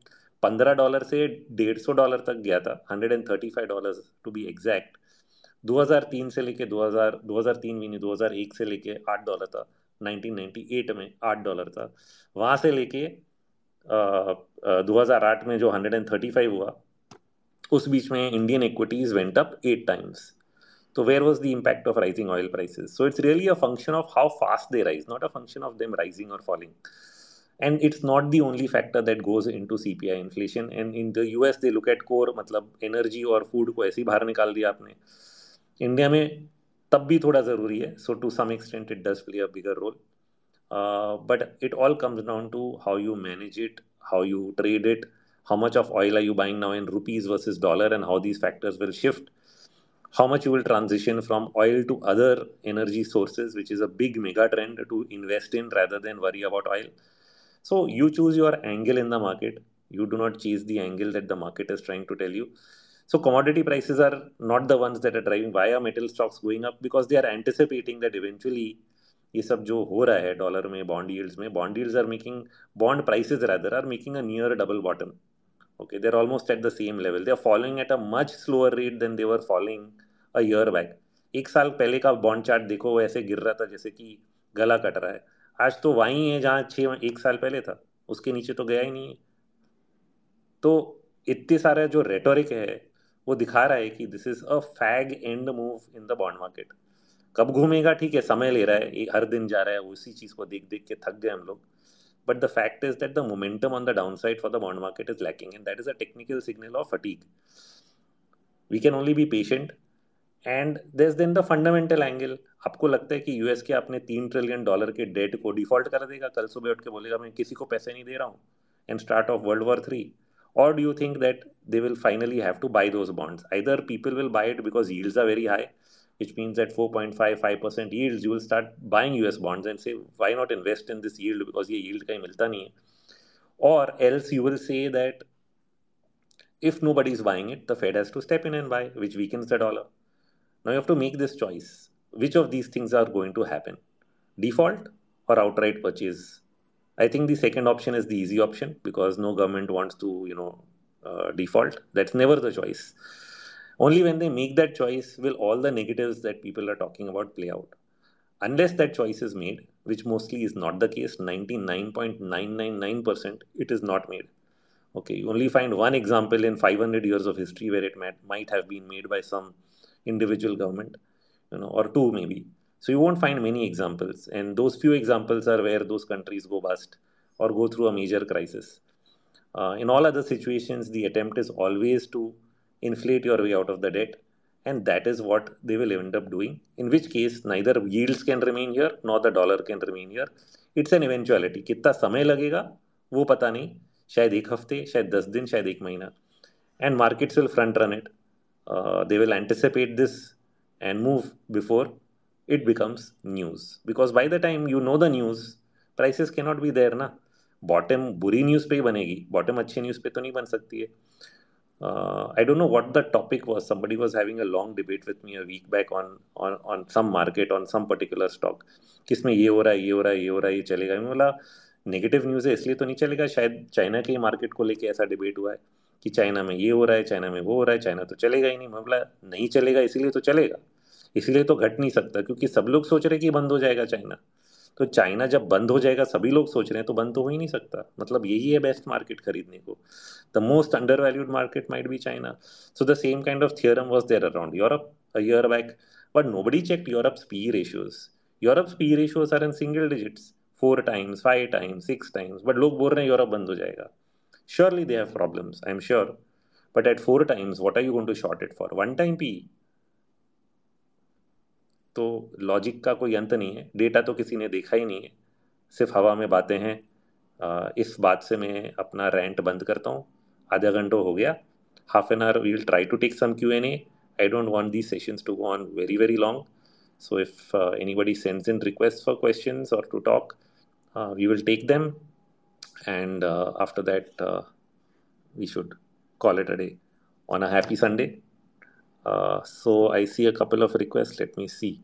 पंद्रह डॉलर से डेढ़ सौ डॉलर तक गया था hundred and thirty five dollar to be exact 2003 से लेके 2000 2003 भी नहीं 2001 से लेके आठ डॉलर था 1998 में आठ डॉलर था। वहाँ से लेके दो हज़ार आठ में जो 135 हुआ उस बीच में Indian equities went up at times तो where was the impact of rising oil prices so it's really a function of how fast they rise not a function of them rising और falling and it's not the only factor that goes into C P I inflation and in the U S they look at core मतलब energy और food को ऐसे ही बाहर निकाल दिया आपने. इंडिया में तब भी थोड़ा ज़रूरी है. So to some extent it does play a bigger role but it all comes down to how you manage it how you trade it how much of oil are you buying now in rupees versus dollar and how these factors will shift how much you will transition from oil to other energy sources which is a big mega trend to invest in rather than worry about oil so you choose your angle in the market you do not chase the angle that the market is trying to tell you so commodity prices are not the ones that are driving why are metal stocks going up because they are anticipating that eventually ये सब जो हो रहा है dollar में bond yields में bond yields are making bond prices rather are making a near double bottom okay, they're almost at the same level. They're falling at a much slower rate than they were falling a year back. एक साल पहले का bond chart देखो, वो ऐसे गिर रहा था जैसे कि गला कट रहा है। आज तो वहीं है जहाँ छः एक साल पहले था। उसके नीचे तो गया ही नहीं है। तो इतने सारे जो रेटोरिक है, वो दिखा रहा है कि this is a fag end move in the bond market कब घूमेगा? ठीक है, समय ले रहा है। हर दिन जा रहा है। उसी चीज़ को देख देख के थक गए हम लोग। But the fact is that the momentum on the downside for the bond market is lacking, and that is a technical signal of fatigue. We can only be patient. And there then the fundamental angle आपको लगता है कि US के अपने तीन trillion dollar के debt को default कर देगा कल सुबह उठ के बोलेगा मैं किसी को पैसे नहीं दे रहा हूँ and start of world war three or do you think that they will finally have to buy those bonds either people will buy it because yields are very high which means that 4.5 5% yields you will start buying us bonds and say why not invest in this yield? Because ye yield kahin milta nahi or else you will say that if nobody is buying it the fed has to step in and buy which weakens the dollar. Now you have to make this choice. Which of these things are going to happen? Default or outright purchase? I think the second option is the easy option because no government wants to you know uh, default. That's never the choice only when they make that choice will all the negatives that people are talking about play out. Unless that choice is made which mostly is not the case 99.999% it is not made. Okay you only find one example in 500 years of history where it might, might have been made by some individual government you know or two maybe. So you won't find many examples and those few examples are where those countries go bust or go through a major crisis. Uh, in all other situations the attempt is always to inflate your way out of the debt and that is what they will end up doing in which case neither yields can remain here nor the dollar can remain here it's an eventuality कितना समय लगेगा वो पता नहीं शायद एक हफ़्ते शायद दस दिन शायद एक महीना and markets will front run it uh, they will anticipate this and move before it becomes news because by the time you know the news prices cannot be there ना bottom बुरी न्यूज़ पे ही बनेगी bottom अच्छी news पे तो नहीं बन सकती है uh, I don't know what the topic was. Somebody was having a long debate with me a week back on on on some market on some particular stock. किसमें ये हो रहा है ये हो रहा है ये हो रहा है ये चलेगा। मैं बोला नेगेटिव न्यूज़ है इसलिए तो नहीं चलेगा। शायद चाइना के मार्केट को लेके ऐसा डिबेट हुआ है कि चाइना में ये हो रहा है चाइना में वो हो रहा है चाइना तो चलेगा ही नहीं। मैं बोला नहीं चलेगा इसीलिए तो चलेगा। इसलिए तो घट नहीं सकता क्योंकि सब लोग सोच रहे कि बंद हो जाएगा चाइना तो चाइना जब बंद हो जाएगा, सभी लोग सोच रहे हैं तो बंद तो हो ही नहीं सकता। मतलब यही है बेस्ट मार्केट खरीदने को। The most undervalued market might be China so the same kind of theorem was there around Europe a year back but nobody check Europe P ratios Europe P ratios are in single digits four times five times six times but लोग बोल रहे हैं Europe बंद हो जाएगा। Surely they have problems I am sure but at four times what are you going to short it for one time P तो logic का कोई अंत नहीं है। डेटा तो किसी ने देखा ही नहीं है। सिर्फ़ हवा में बातें हैं। इस बात से मैं अपना रेंट बंद करता हूँ। आधा घंटों हो गया। Half an hour we'll try to take some Q and A I don't want the session to go on very very long so if anybody sends in request for question और to talk we will take them and after that we should call it a day on a happy Sunday so I see a couple of request let me see.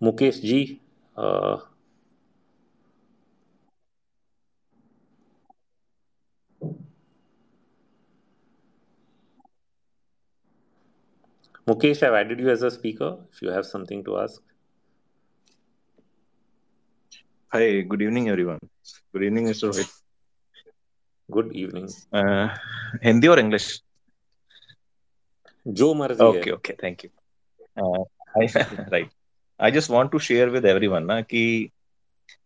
mukesh ji uh, Mukesh, I've added you as a speaker if you have something to ask. Hi, good evening, everyone. Good evening, Mr. Rohit. Good evening. Uh, Hindi or English? जो मर्जी Okay, okay, thank you. Uh, I, right. I just want to share with everyone na, ki,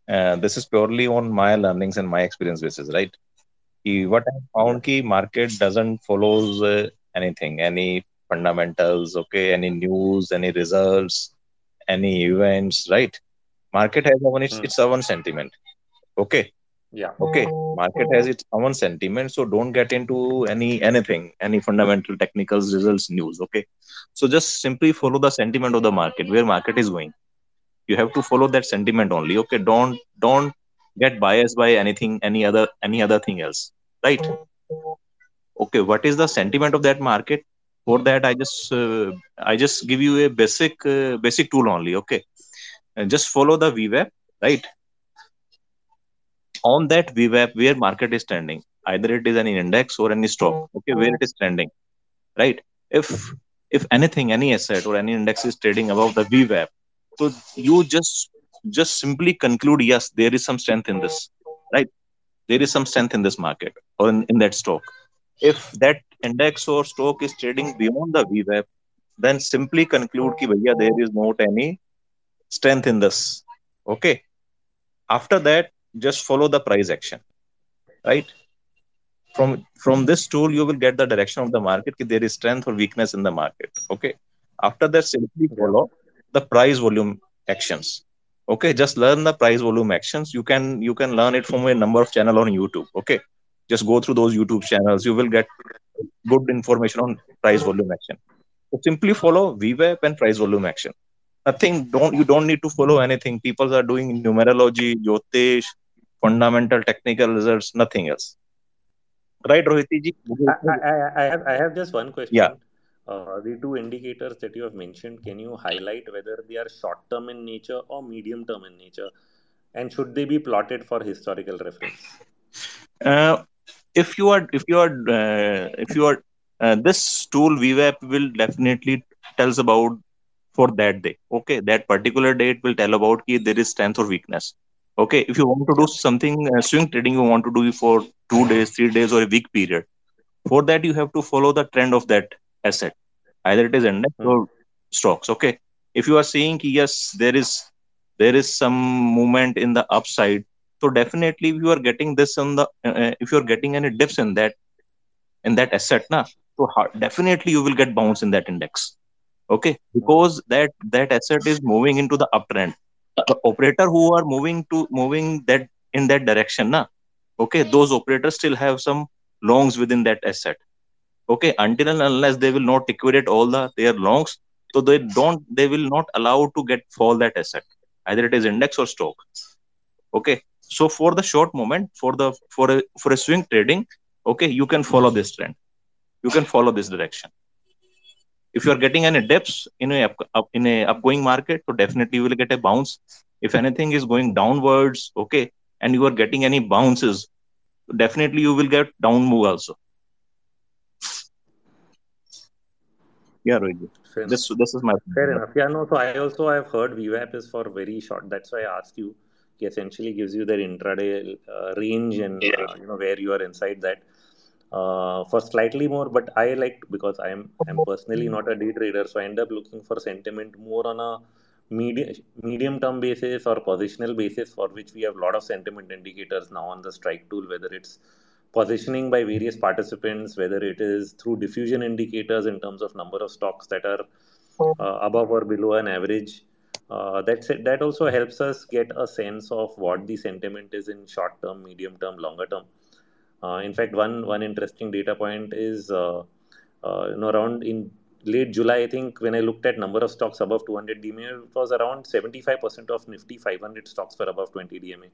uh, this is purely on my learnings and my experience basis, right? Ki what I found ki market doesn't follows uh, anything, any fundamentals, okay, any news, any results, any events, right? Market has own its, hmm. its own sentiment, okay. Yeah. Okay. Market has its own sentiment. So don't get into any anything, any fundamental technicals, results, news. Okay. So just simply follow the sentiment of the market, where market is going. You have to follow that sentiment only. Okay. Don't don't get biased by anything, any other any other thing else. Right. Okay. What is the sentiment of that market? for that i just uh, i just give you a basic uh, basic tool only okay and just follow the vwap right on that VWAP where market is trending, either it is an index or any stock, okay, where it is trending, right? If if anything, any asset or any index is trading above the VWAP, so you just just simply conclude, yes, there is some strength in this, right? There is some strength in this market or in, in that stock. If that index or stock is trading beyond the VWAP, then simply conclude ki bhaiya there is not any strength in this okay after that just follow the price action. Right. From from this tool, you will get the direction of the market. कि there is strength or weakness in the market. Okay. After that, simply follow the price volume actions. okay just learn the price volume actions you can you can learn it from a number of channel on youtube okay just go through those youtube channels you will get good information on price volume action so simply follow VWAP and price volume action nothing don't you don't need to follow anything people are doing numerology jyotish fundamental technical results nothing else right rohiti ji I, I, I have I have just one question. Yeah. Uh, the two indicators that you have mentioned, can you highlight whether they are short term in nature or medium term in nature? And should they be plotted for historical reference? uh, if you are if you are uh, if you are uh, this tool VWAP will definitely tells about for that day okay that particular day it will tell about ki there is strength or weakness okay if you want to do something uh, swing trading you want to do it for two days three days or a week period. For that you have to follow the trend of that asset. Either it is index Hmm. or stocks okay? If you are seeing yes there is there is some movement in the upside so definitely if you are getting this on the uh, if you are getting any dips in that in that asset na so ha- definitely you will get bounce in that index okay? Because that that asset is moving into the uptrend the operator who are moving to moving that in that direction na? Okay hmm. those operators still have some longs within that asset. Okay until and unless they will not liquidate all the their longs so they don't they will not allow to get fall that asset either it is index or stock. Okay so for the short moment for the for a for a swing trading okay you can follow this trend. You can follow this direction if you are getting any dips in a up, up in a upgoing market so definitely you will get a bounce if anything is going downwards okay and you are getting any bounces definitely you will get down move also yeah Rohit. Fair this this is my Fair enough. Yeah, no. So I also I have heard VWAP is for very short. That's why I asked you. It essentially gives you the intraday uh, range and uh, you know where you are inside that. Uh, for slightly more, but I like because I'm I'm personally not a day trader, so I end up looking for sentiment more on a medium medium term basis or positional basis, for which we have a lot of sentiment indicators now on the strike tool, whether it's positioning by various participants, whether it is through diffusion indicators in terms of number of stocks that are uh, above or below an average. Uh, that's it. That also helps us get a sense of what the sentiment is in short term, medium term, longer term. Uh, in fact, one one interesting data point is uh, uh, you know around in late July, I think when I looked at number of stocks above 200 DMA, it was around 75% of Nifty 500 stocks were above 20 DMA.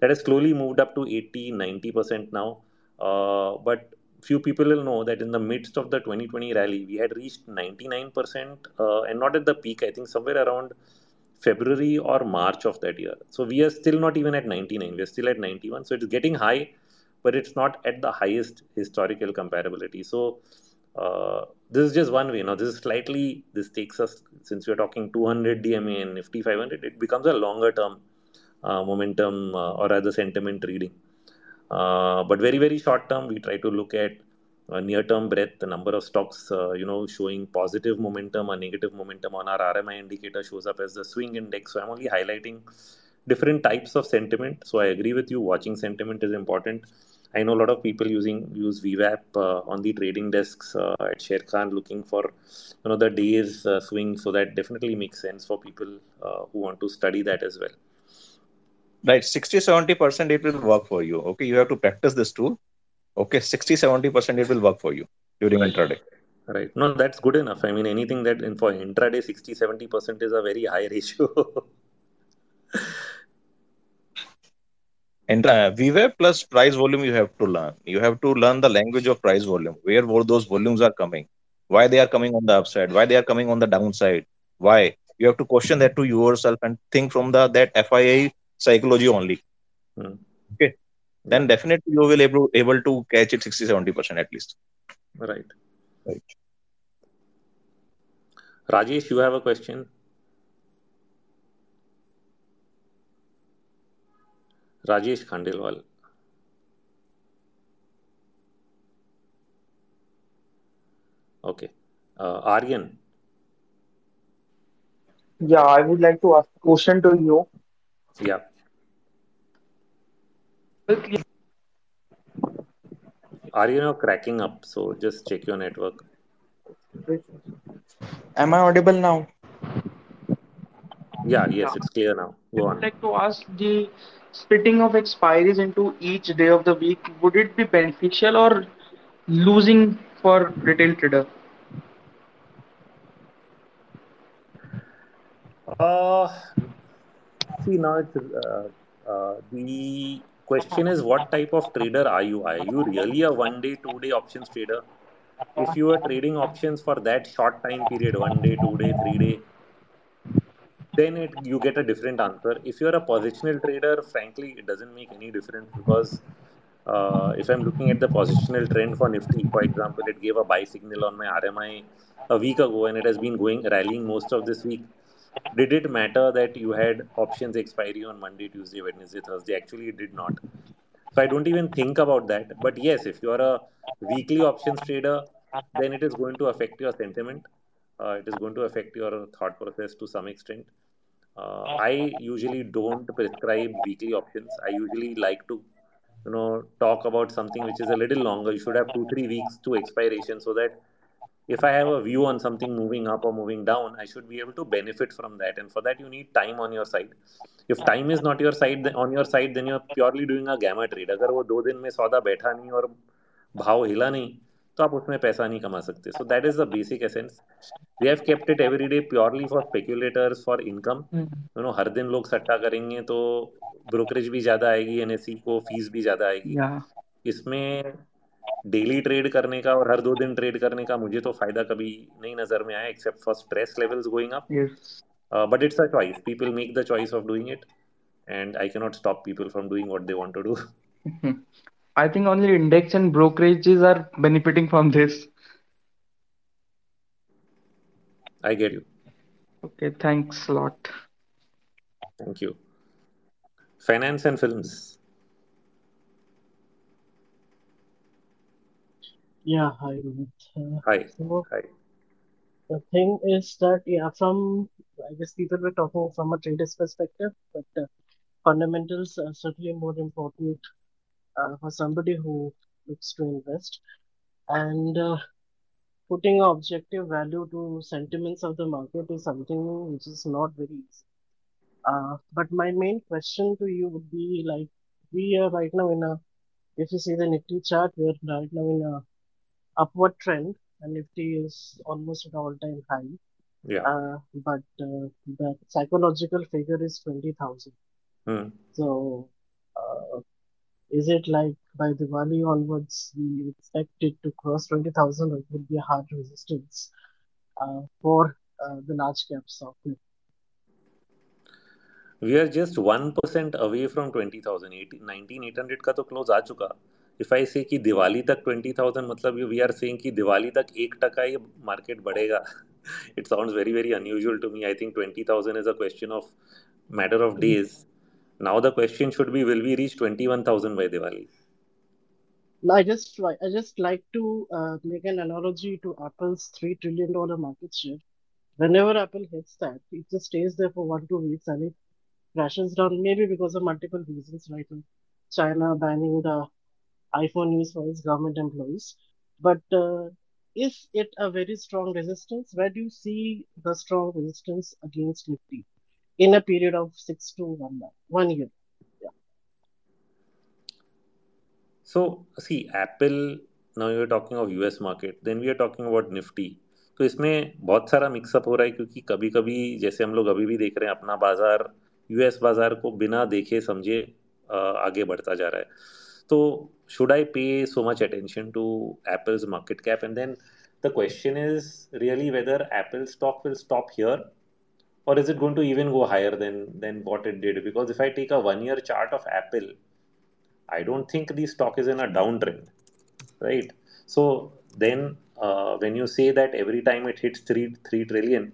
That has slowly moved up to 80, 90% now. Uh, but few people will know that in the midst of the 2020 rally, we had reached 99%, uh, and not at the peak. I think somewhere around February or March of that year. So we are still not even at 99. We're still at 91. So it's getting high, but it's not at the highest historical comparability. So uh, this is just one way. Now this is slightly. This takes us since we're talking 200 DMA and Nifty 500. It becomes a longer term uh, momentum uh, or rather sentiment reading. Uh, but very very short term, we try to look at near term breadth, the number of stocks, uh, you know, showing positive momentum or negative momentum on our RMI indicator shows up as the swing index. So I'm only highlighting different types of sentiment. So I agree with you. Watching sentiment is important. I know a lot of people using use VWAP uh, on the trading desks uh, at Sharekhan looking for you know the days uh, swing. So that definitely makes sense for people uh, who want to study that as well. right 60 70 percent it will work for you okay you have to practice this tool okay 60 70 percent it will work for you during intraday Right. No, that's good enough. I mean, anything that in for intraday 60 70% is a very high [LAUGHS] ratio. And uh, VWAP plus price volume you have to learn. You have to learn the language of price volume. Where all those volumes are coming. Why they are coming on the upside? Why they are coming on the downside? Why? You have to question that to yourself and think from the that fia psychology only. Hmm. okay. Then definitely you will able able to catch it 60 70 percent at least. Right. right. Rajesh, you have a question? Rajesh Khandelwal. Okay. Uh, Aryan. Yeah, I would like to ask a question to you. Yeah. Are you now cracking up. So just check your network. Am I audible now? Yeah, yes, it's clear now. Go I on. would like to ask the splitting of expiries into each day of the week, would it be beneficial or losing for retail trader? Uh, see, now it's uh, uh, the question is what type of trader are you? Are you really a one day, two day options trader? If you are trading options for that short time period, one day, two day, three day, then it you get a different answer. If you're a positional trader, frankly, it doesn't make any difference because uh, if I'm looking at the positional trend for Nifty, for example, it gave a buy signal on my RMI a week ago and it has been going rallying most of this week. Did it matter that you had options expiry on Monday, Tuesday, Wednesday, Thursday? Actually, it did not. So I don't even think about that. But yes, if you are a weekly options trader, then it is going to affect your sentiment Uh, it is going to affect your thought process to some extent. Uh, I usually don't prescribe weekly options. I usually like to, you know, talk about something which is a little longer. You should have two, three weeks to expiration so that if I have a view on something moving up or moving down, I should be able to benefit from that. And for that, you need time on your side. If time is not your side on your side, then you're purely doing a gamma trade. अगर वो दो दिन में सौदा बैठा नहीं और भाव हिला नहीं तो आप उसमें पैसा नहीं कमा सकते। So that is the basic essence we have kept it every day purely for speculators for income you know हर दिन लोग सट्टा करेंगे तो ब्रोकरेज भी ज़्यादा आएगी एनएससी को फ़ीस भी ज़्यादा आएगी। Yeah. इसमें डेली ट्रेड करने का और हर दो दिन ट्रेड करने का मुझे तो फ़ायदा कभी नहीं नज़र में आया except for stress levels going up but it's a choice people make the choice of doing it and I cannot stop people from doing what they want to do. [LAUGHS] I think only index and brokerages are benefiting from this. I get you. Okay, thanks a lot. Thank you. Finance and films. Yeah, hi, Uh, Hi. so Hi. the thing is that, yeah, from I guess people were talking from a trader's perspective, but uh, fundamentals are certainly more important uh, for somebody who looks to invest. And uh, putting objective value to sentiments of the market is something which is not very easy. Uh, but my main question to you would be like, we are right now in a, if you see the Nifty chart, we are right now in a upward trend, and Nifty is almost at all-time high. Yeah. Uh, but uh, the psychological figure is 20,000. Hmm. So, is it like by Diwali onwards, we expect it to cross 20,000 or it would be a hard resistance uh, for uh, the large of Nifty? We are just 1% away from 20,000. 18 19,800 का तो close आ चुका if I से कि दिवाली तक 20,000 मतलब we are saying कि दिवाली तक एक टका ये मार्केट बढ़ेगा it sounds very very unusual to me i think 20000 is a question of matter of days now the question should be will we reach 21000 by diwali I just I just like to uh, make an analogy to Apple's three trillion dollar market share. Whenever Apple hits that, it just stays there for one two weeks and it crashes down. Maybe because of multiple reasons, right? now. China banning the iPhone use for its government employees. But uh, is it a very strong resistance? Where do you see the strong resistance against Nifty in a period of six to one one year? So, see, Apple, now you're talking of US market, then we are talking about Nifty. तो इसमें बहुत सारा mix up हो रहा है क्योंकि कभी कभी जैसे हम लोग अभी भी देख रहे हैं अपना बाज़ार यूएस बाज़ार को बिना देखे समझे आगे बढ़ता जा रहा है तो should I pay so much attention to Apple's market cap and then the question is really whether Apple stock will stop here or is it going to even go higher than than what it did because if i take a one year chart of apple I don't think the stock is in a downtrend, right? So then, uh, when you say that every time it hits three three trillion,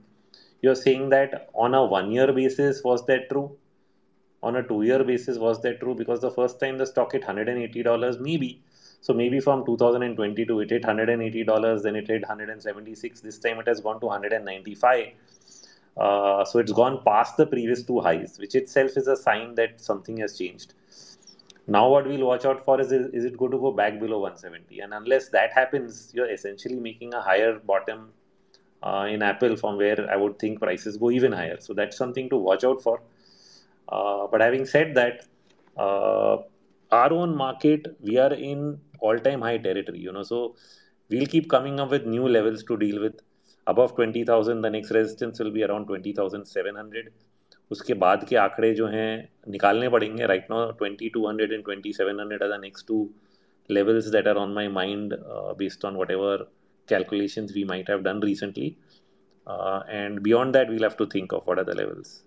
you're saying that on a one year basis was that true? On a two year basis was that true? Because the first time the stock hit hundred and eighty dollars, maybe. So maybe from 2022 it hit hundred and eighty dollars, then it hit hundred and seventy six. This time it has gone to hundred and ninety five. Uh, so it's gone past the previous two highs, which itself is a sign that something has changed. Now, what we'll watch out for is is it going to go back below 170? And unless that happens, you're essentially making a higher bottom uh, in Apple from where I would think prices go even higher. So that's something to watch out for. Uh, but having said that, uh, our own market, we are in all-time high territory. You know, so we'll keep coming up with new levels to deal with. Above twenty thousand the next resistance will be around twenty thousand seven hundred उसके बाद के आंकड़े जो हैं निकालने पड़ेंगे. Right now twenty two hundred and twenty seven hundred are the next two levels that are on my mind based on whatever calculation we might have done recently and beyond that we'll have to think of what are the levels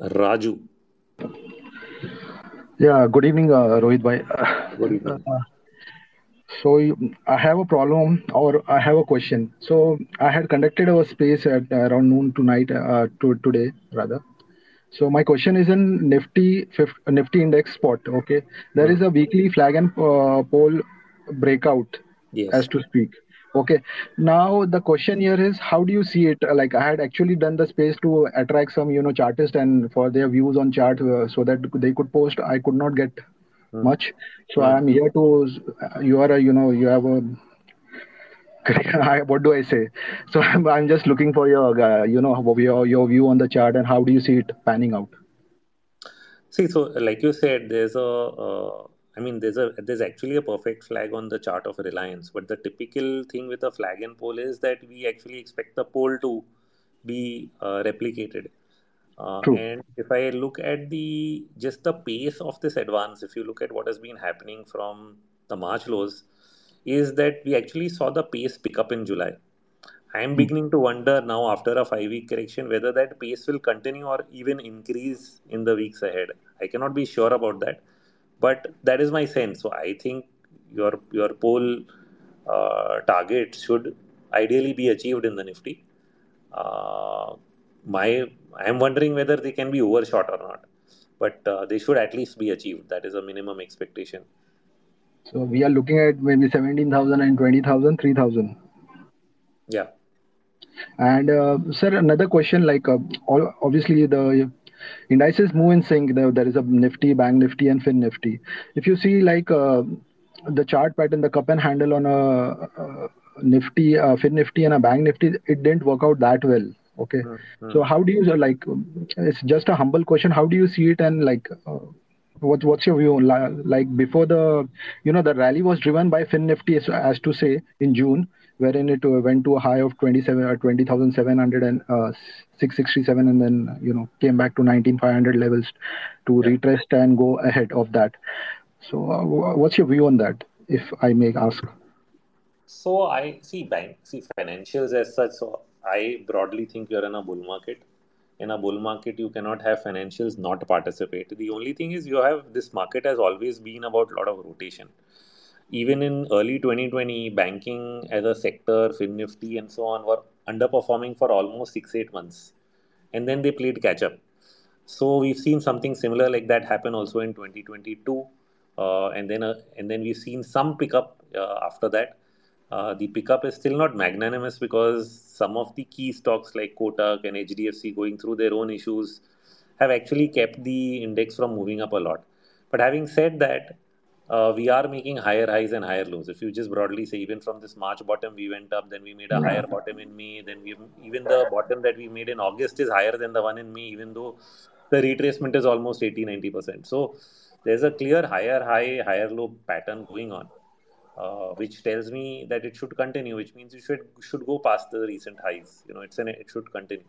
Raju Yeah, good evening, uh, Rohit bhai. Good evening. Uh, so I have a problem or I have a question. So I had conducted a space at around noon tonight, uh, to today rather. So my question is in Nifty Nifty index spot. Okay, there is a weekly flag and uh, pole breakout Yes. as to speak. Okay. Now the question here is, how do you see it? Like I had actually done the space to attract some, you know, chartists and for their views on chart, uh, so that they could post. I could not get Hmm. much, so Hmm. I'm here to. You are a, you know, you have a [LAUGHS] what do I say? So [LAUGHS] I'm, I'm just looking for your, uh, you know, your your view on the chart and how do you see it panning out? See, so like you said, there's a, uh, I mean, there's a, there's actually a perfect flag on the chart of Reliance, but the typical thing with a flag and pole is that we actually expect the pole to be uh, replicated. Uh, and if I look at the just the pace of this advance, if you look at what has been happening from the March lows, is that we actually saw the pace pick up in July. I am Hmm. beginning to wonder now after a five week correction whether that pace will continue or even increase in the weeks ahead. I cannot be sure about that, but that is my sense. So I think your your pole uh, target should ideally be achieved in the Nifty. Uh, my I am wondering whether they can be overshot or not, but uh, they should at least be achieved. That is a minimum expectation. So we are looking at maybe 17,000 and 20,000, 3,000. Yeah. And uh, sir, another question like uh, all, obviously the indices move in sync. There, there is a Nifty, Bank Nifty, and Fin Nifty. If you see like uh, the chart pattern, the cup and handle on a, uh Nifty, uh, Fin Nifty, and a Bank Nifty, it didn't work out that well. Okay. Hmm, hmm. So how do you like? It's just a humble question. How do you see it and like? Uh, what, what's your view Li- like before the you know the rally was driven by fin nifty as, as to say in june wherein it uh, went to a high of 27 or 20700 and uh, 667 and then you know came back to 19500 levels to Yeah. retest and go ahead of that so uh, what's your view on that if i may ask So I see bank, see financials as such. So I broadly think you're in a bull market. In a bull market, you cannot have financials not participate. The only thing is you have this market has always been about a lot of rotation. Even in early 2020, banking as a sector, FinNifty and so on were underperforming for almost six, eight months. And then they played catch up. So we've seen something similar like that happen also in 2022, uh, and then uh, and then we've seen some pickup uh, after that. Uh, the pickup is still not magnanimous because some of the key stocks like Kotak and HDFC going through their own issues have actually kept the index from moving up a lot. But having said that, uh, we are making higher highs and higher lows. If you just broadly say, even from this March bottom, we went up, then we made a higher bottom in May, then we even the bottom that we made in August is higher than the one in May, even though the retracement is almost 80 90%. So there's a clear higher high, higher low pattern going on. Uh, which tells me that it should continue, which means you should should go past the recent highs. You know, it's an it should continue.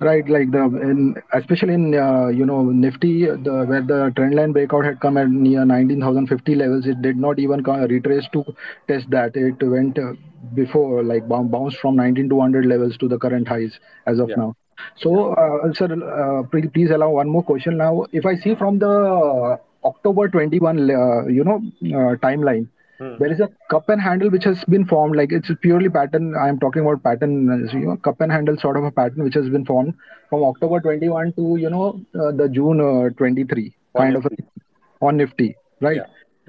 Right like the in especially in uh, you know nifty the where the trend line breakout had come at near 19050 levels it did not even retrace to test that. It went uh, before like boun- bounced from 19200 levels to the current highs as of Yeah. now. So uh, sir uh, please, please allow one more question now. If i see from the october 21 uh, you know uh, timeline Hmm. there is a cup and handle which has been formed like it's purely pattern i am talking about pattern uh, you know cup and handle sort of a pattern which has been formed from october 21 to you know uh, the june uh, 23 On kind of a, on nifty right Yeah.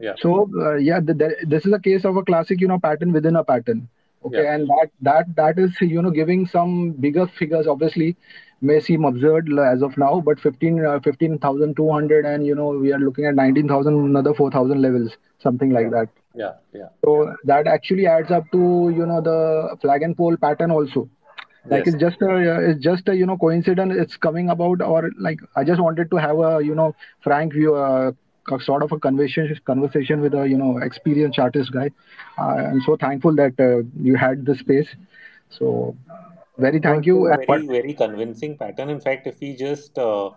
Yeah. so uh, yeah th- th- this is a case of a classic you know pattern within a pattern okay Yeah. and that that that is you know giving some bigger figures obviously may seem absurd as of now but 15 uh, 15200 and you know we are looking at 19000 another 4000 levels something like that Yeah, yeah. So that actually adds up to you know the flag and pole pattern also. Like Yes. it's just a it's just a you know coincidence. It's coming about or like I just wanted to have a you know frank view, uh, sort of a conversation conversation with a you know experienced artist guy. Uh, I'm so thankful that uh, you had this space. So very thank you. very, very convincing pattern. In fact, if we just, uh,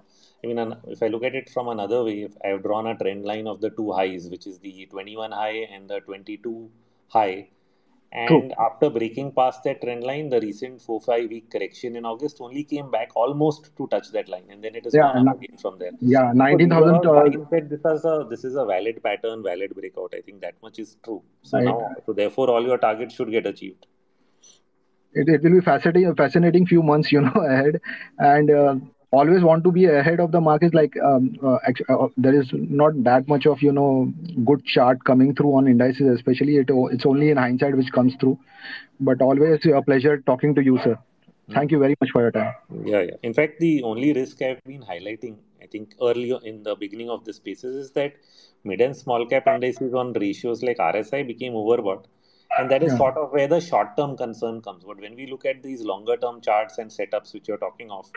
I mean, an- if I look at it from another way, if I have drawn a trend line of the two highs, which is the 21 high and the 22 high, true. and after breaking past that trend line, the recent four five week correction in August only came back almost to touch that line, and then it has Yeah, gone again from there. yeah. So Nineteen thousand. all Uh, this is a this is a valid pattern, valid breakout. I think that much is true. So right. now, so therefore, all your targets should get achieved. it, it will be fascinating fascinating few months you know [LAUGHS] ahead and uh, always want to be ahead of the market like um, uh, act- uh, there is not that much of you know good chart coming through on indices especially it it's only in hindsight which comes through but always a pleasure talking to you sir thank you very much for your time Yeah, yeah. In fact, the only risk I've been highlighting, I think earlier in the beginning of this spaces, is that mid and small cap indices on ratios like RSI became overbought. And that is yeah sort of where the short term concern comes. But when we look at these longer term charts and setups which you're talking of,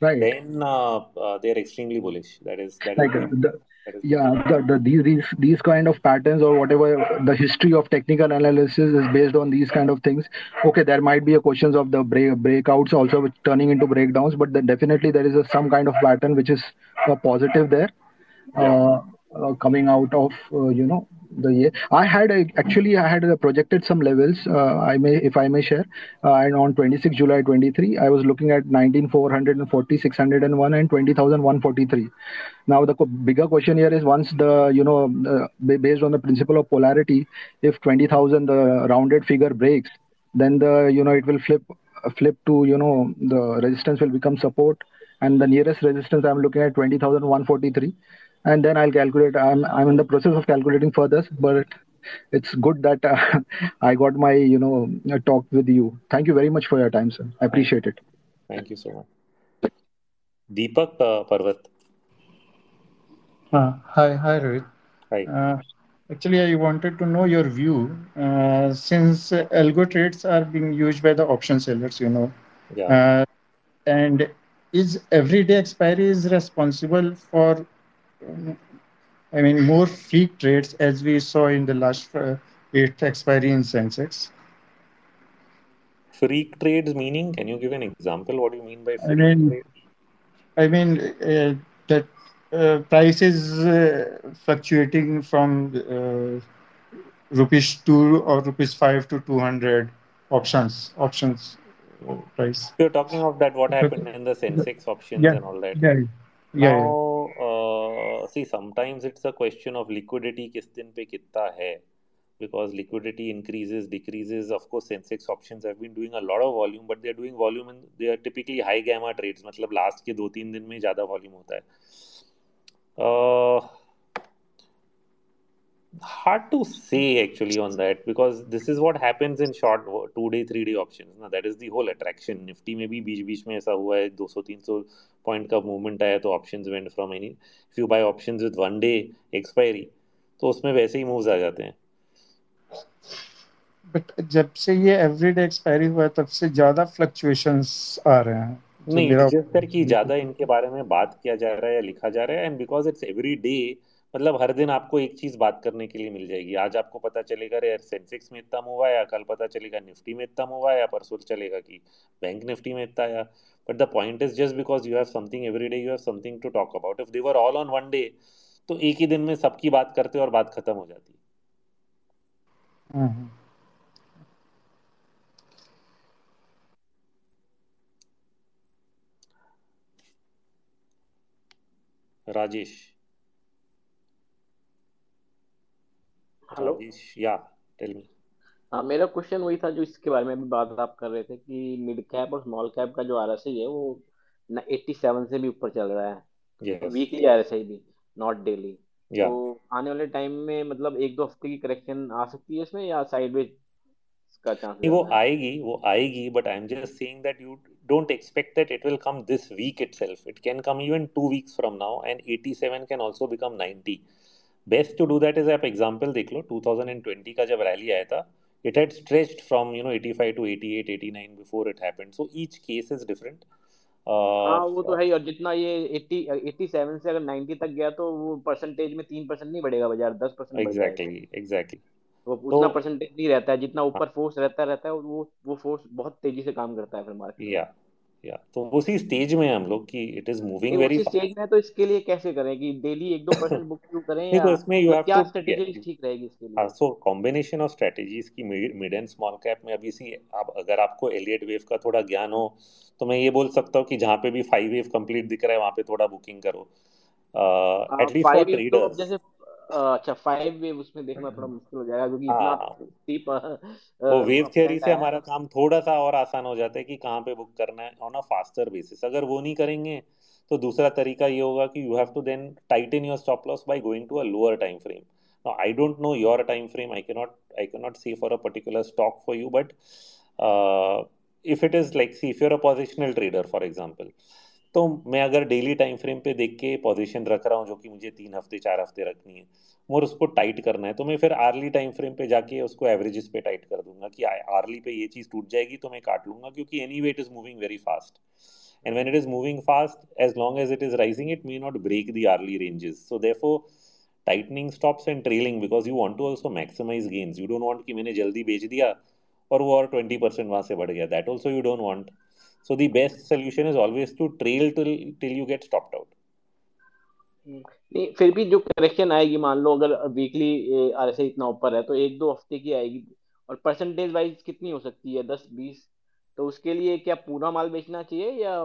right then uh, uh, they're extremely bullish. That is that is like uh, the, that is yeah the, the these, these these kind of patterns or whatever the history of technical analysis is based on these kind of things okay there might be a questions of the break, breakouts also which turning into breakdowns but then definitely there is a, some kind of pattern which is uh, positive there yeah. uh, uh, coming out of uh, you know the year. I had actually i had projected some levels uh, i may if i may share. Uh, and on 26 july 23 i was looking at 19440 601 and 20143 now the co- bigger question here is once the you know based on the principle of polarity if 20000 the rounded figure breaks then the you know it will flip uh, flip to you know the resistance will become support. And the nearest resistance i'm looking at 20143 and then i'll calculate i'm i'm in the process of calculating further but it's good that uh, [LAUGHS] i got my you know uh, talk with you thank you very much for your time sir i appreciate it thank you so much. Deepak uh, Parvat. Uh, hi, hi, Rohit. Hi. Uh, actually, I wanted to know your view uh, since uh, algo trades are being used by the option sellers, you know, Yeah. uh, and is everyday expiry is responsible for, I mean, more freak trades as we saw in the last uh, eighth expiry in Sensex. Freak trades meaning? Can you give an example? What do you mean by I mean, trade? I mean uh, that uh, price is uh, fluctuating from uh, rupees 2 or rupees 5 to 200 options options uh, price You're talking of that what happened in the Sensex options yeah and all that. yeah yeah, yeah. Now, uh, see sometimes it's a question of liquidity किस दिन पे कितना है? Because liquidity increases decreases of course Sensex option doing a lot of volume but they are doing volume in they are typically high gamma trades मतलब last के दो तीन दिन में ज़्यादा वॉल्यूम होता है। Hard to say actually on that because this is what happens in short two day three day options ना that is the whole attraction. Nifty में भी बीच बीच में ऐसा हुआ है 200 300 पॉइंट का मूवमेंट आया तो options went from any if you buy options with one day expiry तो उसमें वैसे ही मूव्स आ जाते हैं बट जब से ये एवरीडे एक्सपायरी हुआ तब से ज़्यादा फ्लक्चुएशंस आ रहे हैं नहीं जिस तरह की ज़्यादा इनके बारे में बात किया जा रहा है या लिखा जा रहा है and because it's every day मतलब हर दिन आपको एक चीज़ बात करने के लिए मिल जाएगी। आज आपको पता चलेगा यार सेंसेक्स में इतना मूव आया कल पता चलेगा निफ्टी में इतना मूव आया परसों चलेगा कि बैंक निफ्टी में इतना आया। But the point is just because you have something every day you have something to talk about if they were all on one day तो एक ही दिन में सबकी बात करते और बात खत्म हो जाती। हम्म, Rajesh. Hello yeah tell me हाँ मेरा क्वेश्चन वही था जो इसके बारे में अभी बात आप कर रहे थे कि मिड कैप और स्मॉल कैप का जो आरएसआई है वो ना 87 से भी ऊपर चल रहा है। यस वीकली आरएसआई भी नॉट डेली या तो आने वाले टाइम में मतलब एक दो हफ़्ते की करेक्शन आ सकती है इसमें या साइडवेज का चांस नहीं वो आएगी वो आएगी but I am just saying that you don't expect that it will come this week itself. It can come even two weeks from now and 87 can also become 90 best to do that is आप example देख लो 2020 का जब rally आया था it had stretched from you know 85 to 88 89 before it happened. So each case is different. हाँ uh, वो तो है ही और जितना ये 80 87 से अगर 90 तक गया तो वो परसेंटेज में तीन परसेंट नहीं बढ़ेगा बाज़ार दस परसेंट एग्जैक्टली एग्जैक्टली वो उतना परसेंटेज नहीं रहता है जितना हाँ। ऊपर फोर्स रहता रहता है वो वो फोर्स बहुत तेज़ी से काम करता है फिर मार्केट या या तो उसी स्टेज में हम लोग कि it is moving very stage में तो इसके लिए कैसे करें कि डेली एक दो परसेंट बुक क्यों करें [LAUGHS] नहीं या तो इसमें यू हैव क्या स्ट्रेटेजी ठीक रहेगी इसके हाँ लिए सो कॉम्बिनेशन ऑफ़ स्ट्रेटेजीज की मिड एंड स्मॉल कैप में अभी सी आप अगर आपको एलियट वेव का थोड़ा ज्ञान हो तो मैं ये बोल सकता हूँ कि जहाँ पे भी फाइव वेव कंप्लीट दिख रहा है वहाँ पे थोड़ा बुकिंग करो। एटलीस्ट फॉर तो ट्रेडर्स जैसे अच्छा फाइव वेव उसमें देखना थोड़ा मुश्किल हो जाएगा क्योंकि इतना हाँ। स्टीप वो वेव थियोरी अपट्रेंड से हमारा काम थोड़ा सा और आसान हो जाता है कि कहाँ पे बुक करना है ऑन अ फास्टर बेसिस अगर वो नहीं करेंगे तो दूसरा तरीका ये होगा कि you have to then tighten your stop loss by going to a lower time frame now i don't know your time frame. I cannot i cannot say for a particular stock for you but uh, if it is like see if you're a positional trader for example तो मैं अगर daily time frame पे देख के position रख रहा हूँ, जो कि मुझे तीन हफ़्ते, चार हफ़्ते रखनी है, और उसको टाइट करना है तो मैं फिर आर्ली टाइम फ्रेम पे जाके उसको एवरेजेस पे टाइट कर दूँगा कि आर्ली पे ये चीज़ टूट जाएगी तो मैं काट लूँगा, क्योंकि anyway it is moving very fast and when it is moving fast as long as it is rising it may not break the early ranges so defo tightening stops and trailing because you want to also maximise gains you don't want कि मैंने जल्दी बेच दिया और वो और twenty percent वहाँ से बढ़ गया. That also you don't want so the best solution is always to trail till till you get stopped out. हम्म, नहीं फिर भी जो करेक्शन आएगी मान लो अगर वीकली आरएसआई इतना ऊपर है तो एक दो हफ़्ते की आएगी। और परसेंटेज वाइज कितनी हो सकती है? दस बीस? तो उसके लिए क्या पूरा माल बेचना चाहिए या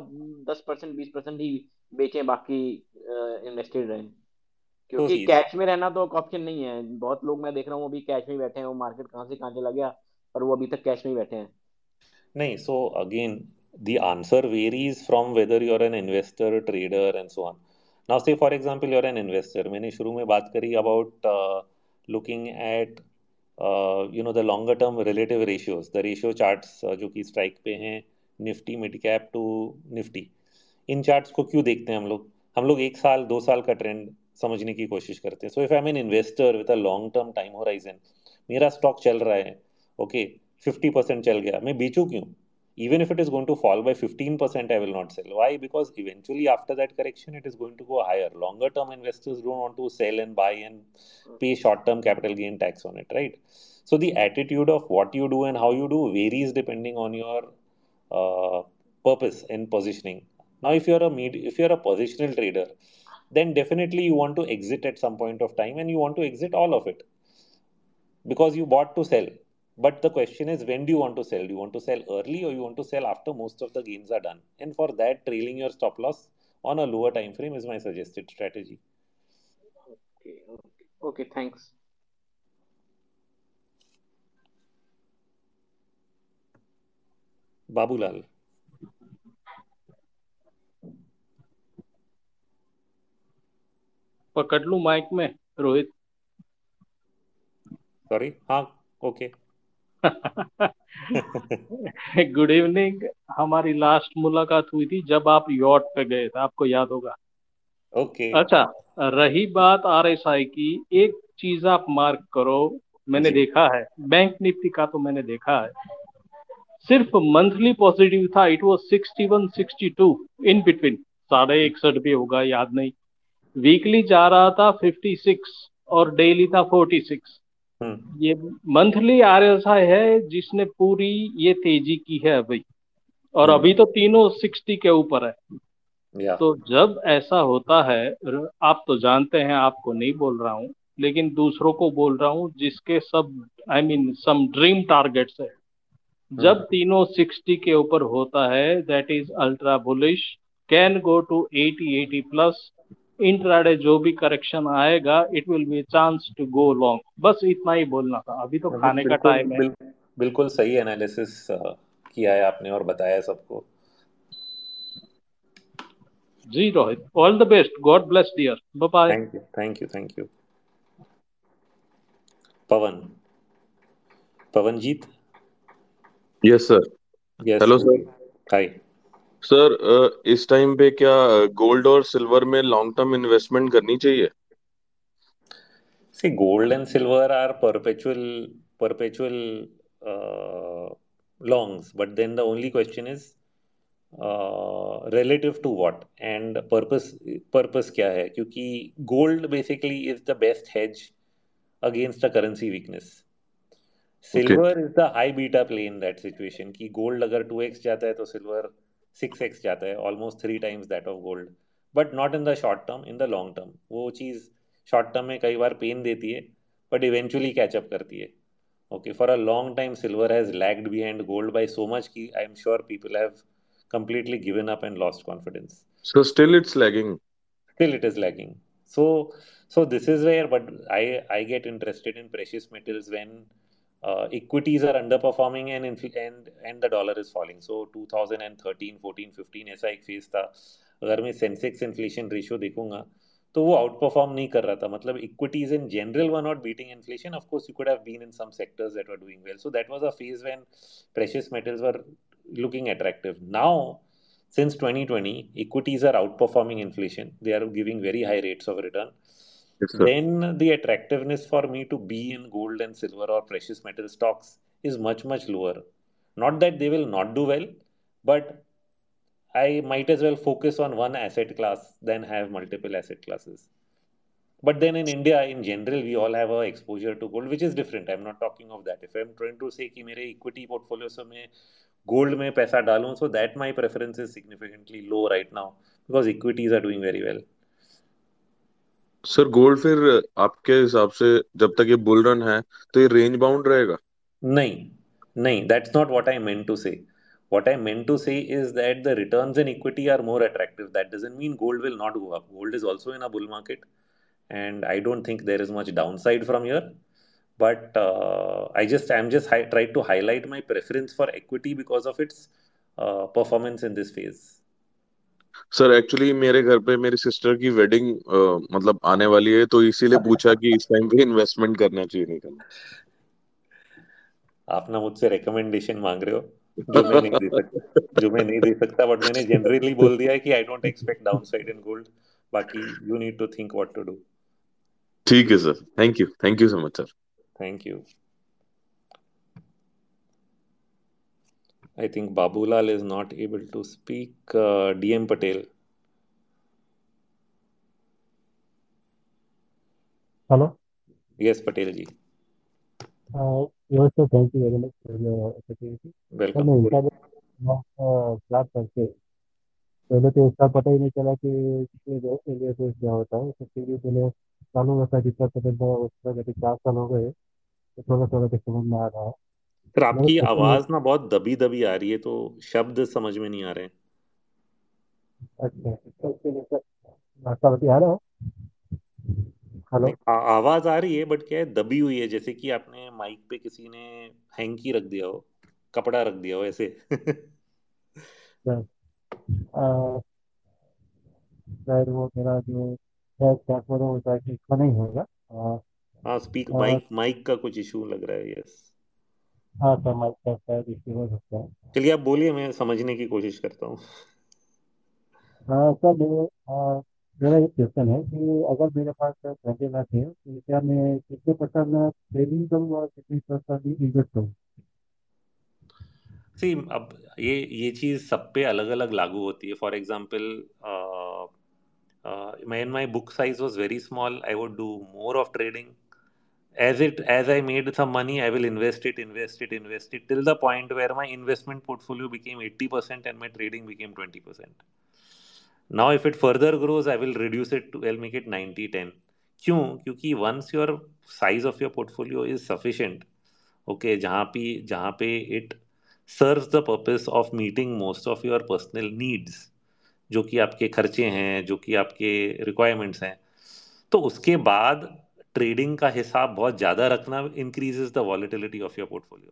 दस परसेंट बीस परसेंट ही बेचें बाकी इन्वेस्टेड रहें? तो क्योंकि सी कैश में रहना तो ऑप्शन नहीं है। बहुत लोग मैं देख रहा हूँ अभी कैश में बैठे हैं वो मार्केट कहाँ से कहाँ चला गया और वो अभी तक कैश में ही बैठे हैं। नहीं so again the answer varies from whether you're an investor trader and so on now say for example you're an investor मैंने शुरू में बात करी about uh, looking at uh, you know the longer term relative ratios the ratio charts uh, जो कि strike पे हैं Nifty midcap to Nifty in charts को क्यों देखते हैं हम लोग हम लोग एक साल दो साल का ट्रेंड समझने की कोशिश करते हैं so if I an investor with a long term time horizon मेरा स्टॉक चल रहा है ओके फिफ्टी परसेंट चल गया मैं बेचूं क्यों even if it is going to fall by 15% i will not sell. Why? Because eventually after that correction it is going to go higher. Longer term investors don't want to sell and buy and pay short term capital gain tax on it right? So the attitude of what you do and how you do varies depending on your uh, purpose and positioning. Now if you're a med- if you're a positional trader then definitely you want to exit at some point of time and you want to exit all of it. Because you bought to sell but the question is when do you want to sell do you want to sell early or you want to sell after most of the gains are done and for that trailing your stop loss on a lower time frame is my suggested strategy okay okay okay thanks babulal पकड़ लूं mic में Rohit sorry हाँ okay [LAUGHS] good evening हमारी last मुलाकात हुई थी जब आप यॉट पे गए थे आपको याद होगा। Okay okay. अच्छा रही बात आरएसआई की एक चीज़ आप मार्क करो मैंने जी। देखा है बैंक निफ्टी का तो मैंने देखा है। सिर्फ़ मंथली पॉजिटिव था इट वाज 61 62 इन बिटवीन साढ़े इकसठ भी होगा याद नहीं। वीकली जा रहा था 56 और डेली था 46 हम्म ये मंथली आरएसआई है जिसने पूरी ये तेज़ी की है अभी। और हम्म। अभी तो तीनों 60 के ऊपर है। तो जब ऐसा होता है आप तो जानते हैं आपको नहीं बोल रहा हूँ लेकिन दूसरों को बोल रहा हूँ जिसके सब I mean some dream targets है। जब हम्म तीनों 60 के ऊपर होता है that is ultra bullish can go to eighty eighty plus intraday जो भी करेक्शन आएगा it will be chance to go long बस इतना ही बोलना था। अभी तो खाने का टाइम है। बिल, बिल्कुल सही एनालिसिस किया है आपने और बताया सबको। जी Rohit all the best God bless dear bye bye thank you thank you thank you Pavan Pavanjeet yes sir yes hello sir hi sir इस टाइम पे क्या गोल्ड और सिल्वर में लॉन्ग टर्म इन्वेस्टमेंट करनी चाहिए? See gold and silver are perpetual perpetual longs but then the only question is relative to what and purpose purpose क्या है? क्योंकि gold basically is the best hedge against the currency weakness silver is the high beta play in that situation कि gold अगर two x जाता है तो silver. Six x जाता है almost three times that of gold but not in the short term in the long term वो चीज़ short term में कई बार पेन देती है बट इवेंचुअली कैचअप करती है. Okay for a long time silver has lagged behind gold by so much की I am sure people have completely given up and lost confidence so still it's lagging still it is lagging so so this is where but I I get interested in precious metals when uh, equities are underperforming and inf- and and the dollar is falling so 2013 14 15 ऐसा एक phase था अगर मैं Sensex inflation ratio देखूंगा तो वो out perform नहीं कर रहा था मतलब equities in general were not beating inflation of course you could have been in some sectors that were doing well so that was a phase when precious metals were looking attractive now since 2020 equities are outperforming inflation they are giving very high rates of return Yes, sir. then the attractiveness for me to be in gold and silver or precious metal stocks is much much lower not that they will not do well but i might as well focus on one asset class than have multiple asset classes but then in india in general we all have a exposure to gold which is different i'm not talking of that if i'm trying to say कि मेरे equity portfolio से मैं gold में पैसा डालूं so that my preference is significantly low right now because equities are doing very well Sir, gold फिर आपके हिसाब से जब तक ये बुल रन है तो ये रेंज बाउंड रहेगा? नहीं नहीं that's not what I meant to say what I meant to say is that the returns in equity are more attractive that doesn't mean gold will not go up gold is also in a bull market and I don't think there is much downside from here but I just I am just try to highlight my preference for equity because of its performance in this phase sir actually मेरे घर पे मेरी sister की wedding मतलब आने वाली है तो इसीलिए पूछा कि इस टाइम पे इन्वेस्टमेंट करना चाहिए नहीं करना आप ना मुझसे रिकमेंडेशन मांग रहे हो जो मैं नहीं दे सकता जो मैं नहीं दे सकता बट मैंने जनरली बोल दिया है कि I don't expect downside in gold बाकी you need to think what to do ठीक है sir thank you thank you so much sir thank you I think Babulal is not able to speak. Uh, DM Patel. Hello. Yes, Patel ji. Uh, yes, sir. Thank you very much for your opportunity. Welcome. मैं insta class करके पहले तो इसका पता ही नहीं चला कि India से क्या होता है तो फिर मैंने चालू रखा जितना पता था उसका जब चार साल हो गए तो थोड़ा थोड़ा तो समझ में आ रहा है सर आपकी आवाज़ ना बहुत दबी दबी आ रही है तो शब्द समझ में नहीं आ रहे अच्छा हेलो? आवाज़ आ रही है बट क्या है दबी हुई है जैसे कि आपने माइक पे किसी ने हैंकी रख दिया हो कपड़ा रख दिया हो ऐसे। शायद वो मेरा जो है शायद इसका नहीं होगा। हाँ स्पीक माइक माइक का कुछ इशू लग रहा है यस हाँ माइक का शायद इश्यू हो सकता है। चलिए आप बोलिए मैं समझने की कोशिश करता हूँ। हाँ सर मेरे मेरा एक क्वेश्चन है कि अगर मेरे पास ट्वेंटी लाख है तो क्या मैं कितने परसेंट सेविंग करूँ और कितने परसेंट इन्वेस्ट करूँ? सी अब ये ये चीज़ सब पे अलग अलग लागू होती है। For example when my book size was very small. I would do more of trading. As it as i made some money i will invest it invest it invest it till the point where my investment portfolio became 80% and my trading became 20% now if it further grows i will reduce it to i'll make it 90 10 क्यों क्योंकि once your size of your portfolio is sufficient okay जहाँ पे जहाँ पे it serves the purpose of meeting most of your personal needs जो कि आपके खर्चे हैं जो कि आपके रिक्वायरमेंट्स हैं तो उसके बाद ट्रेडिंग का हिसाब बहुत ज़्यादा रखना increase is the volatility of your portfolio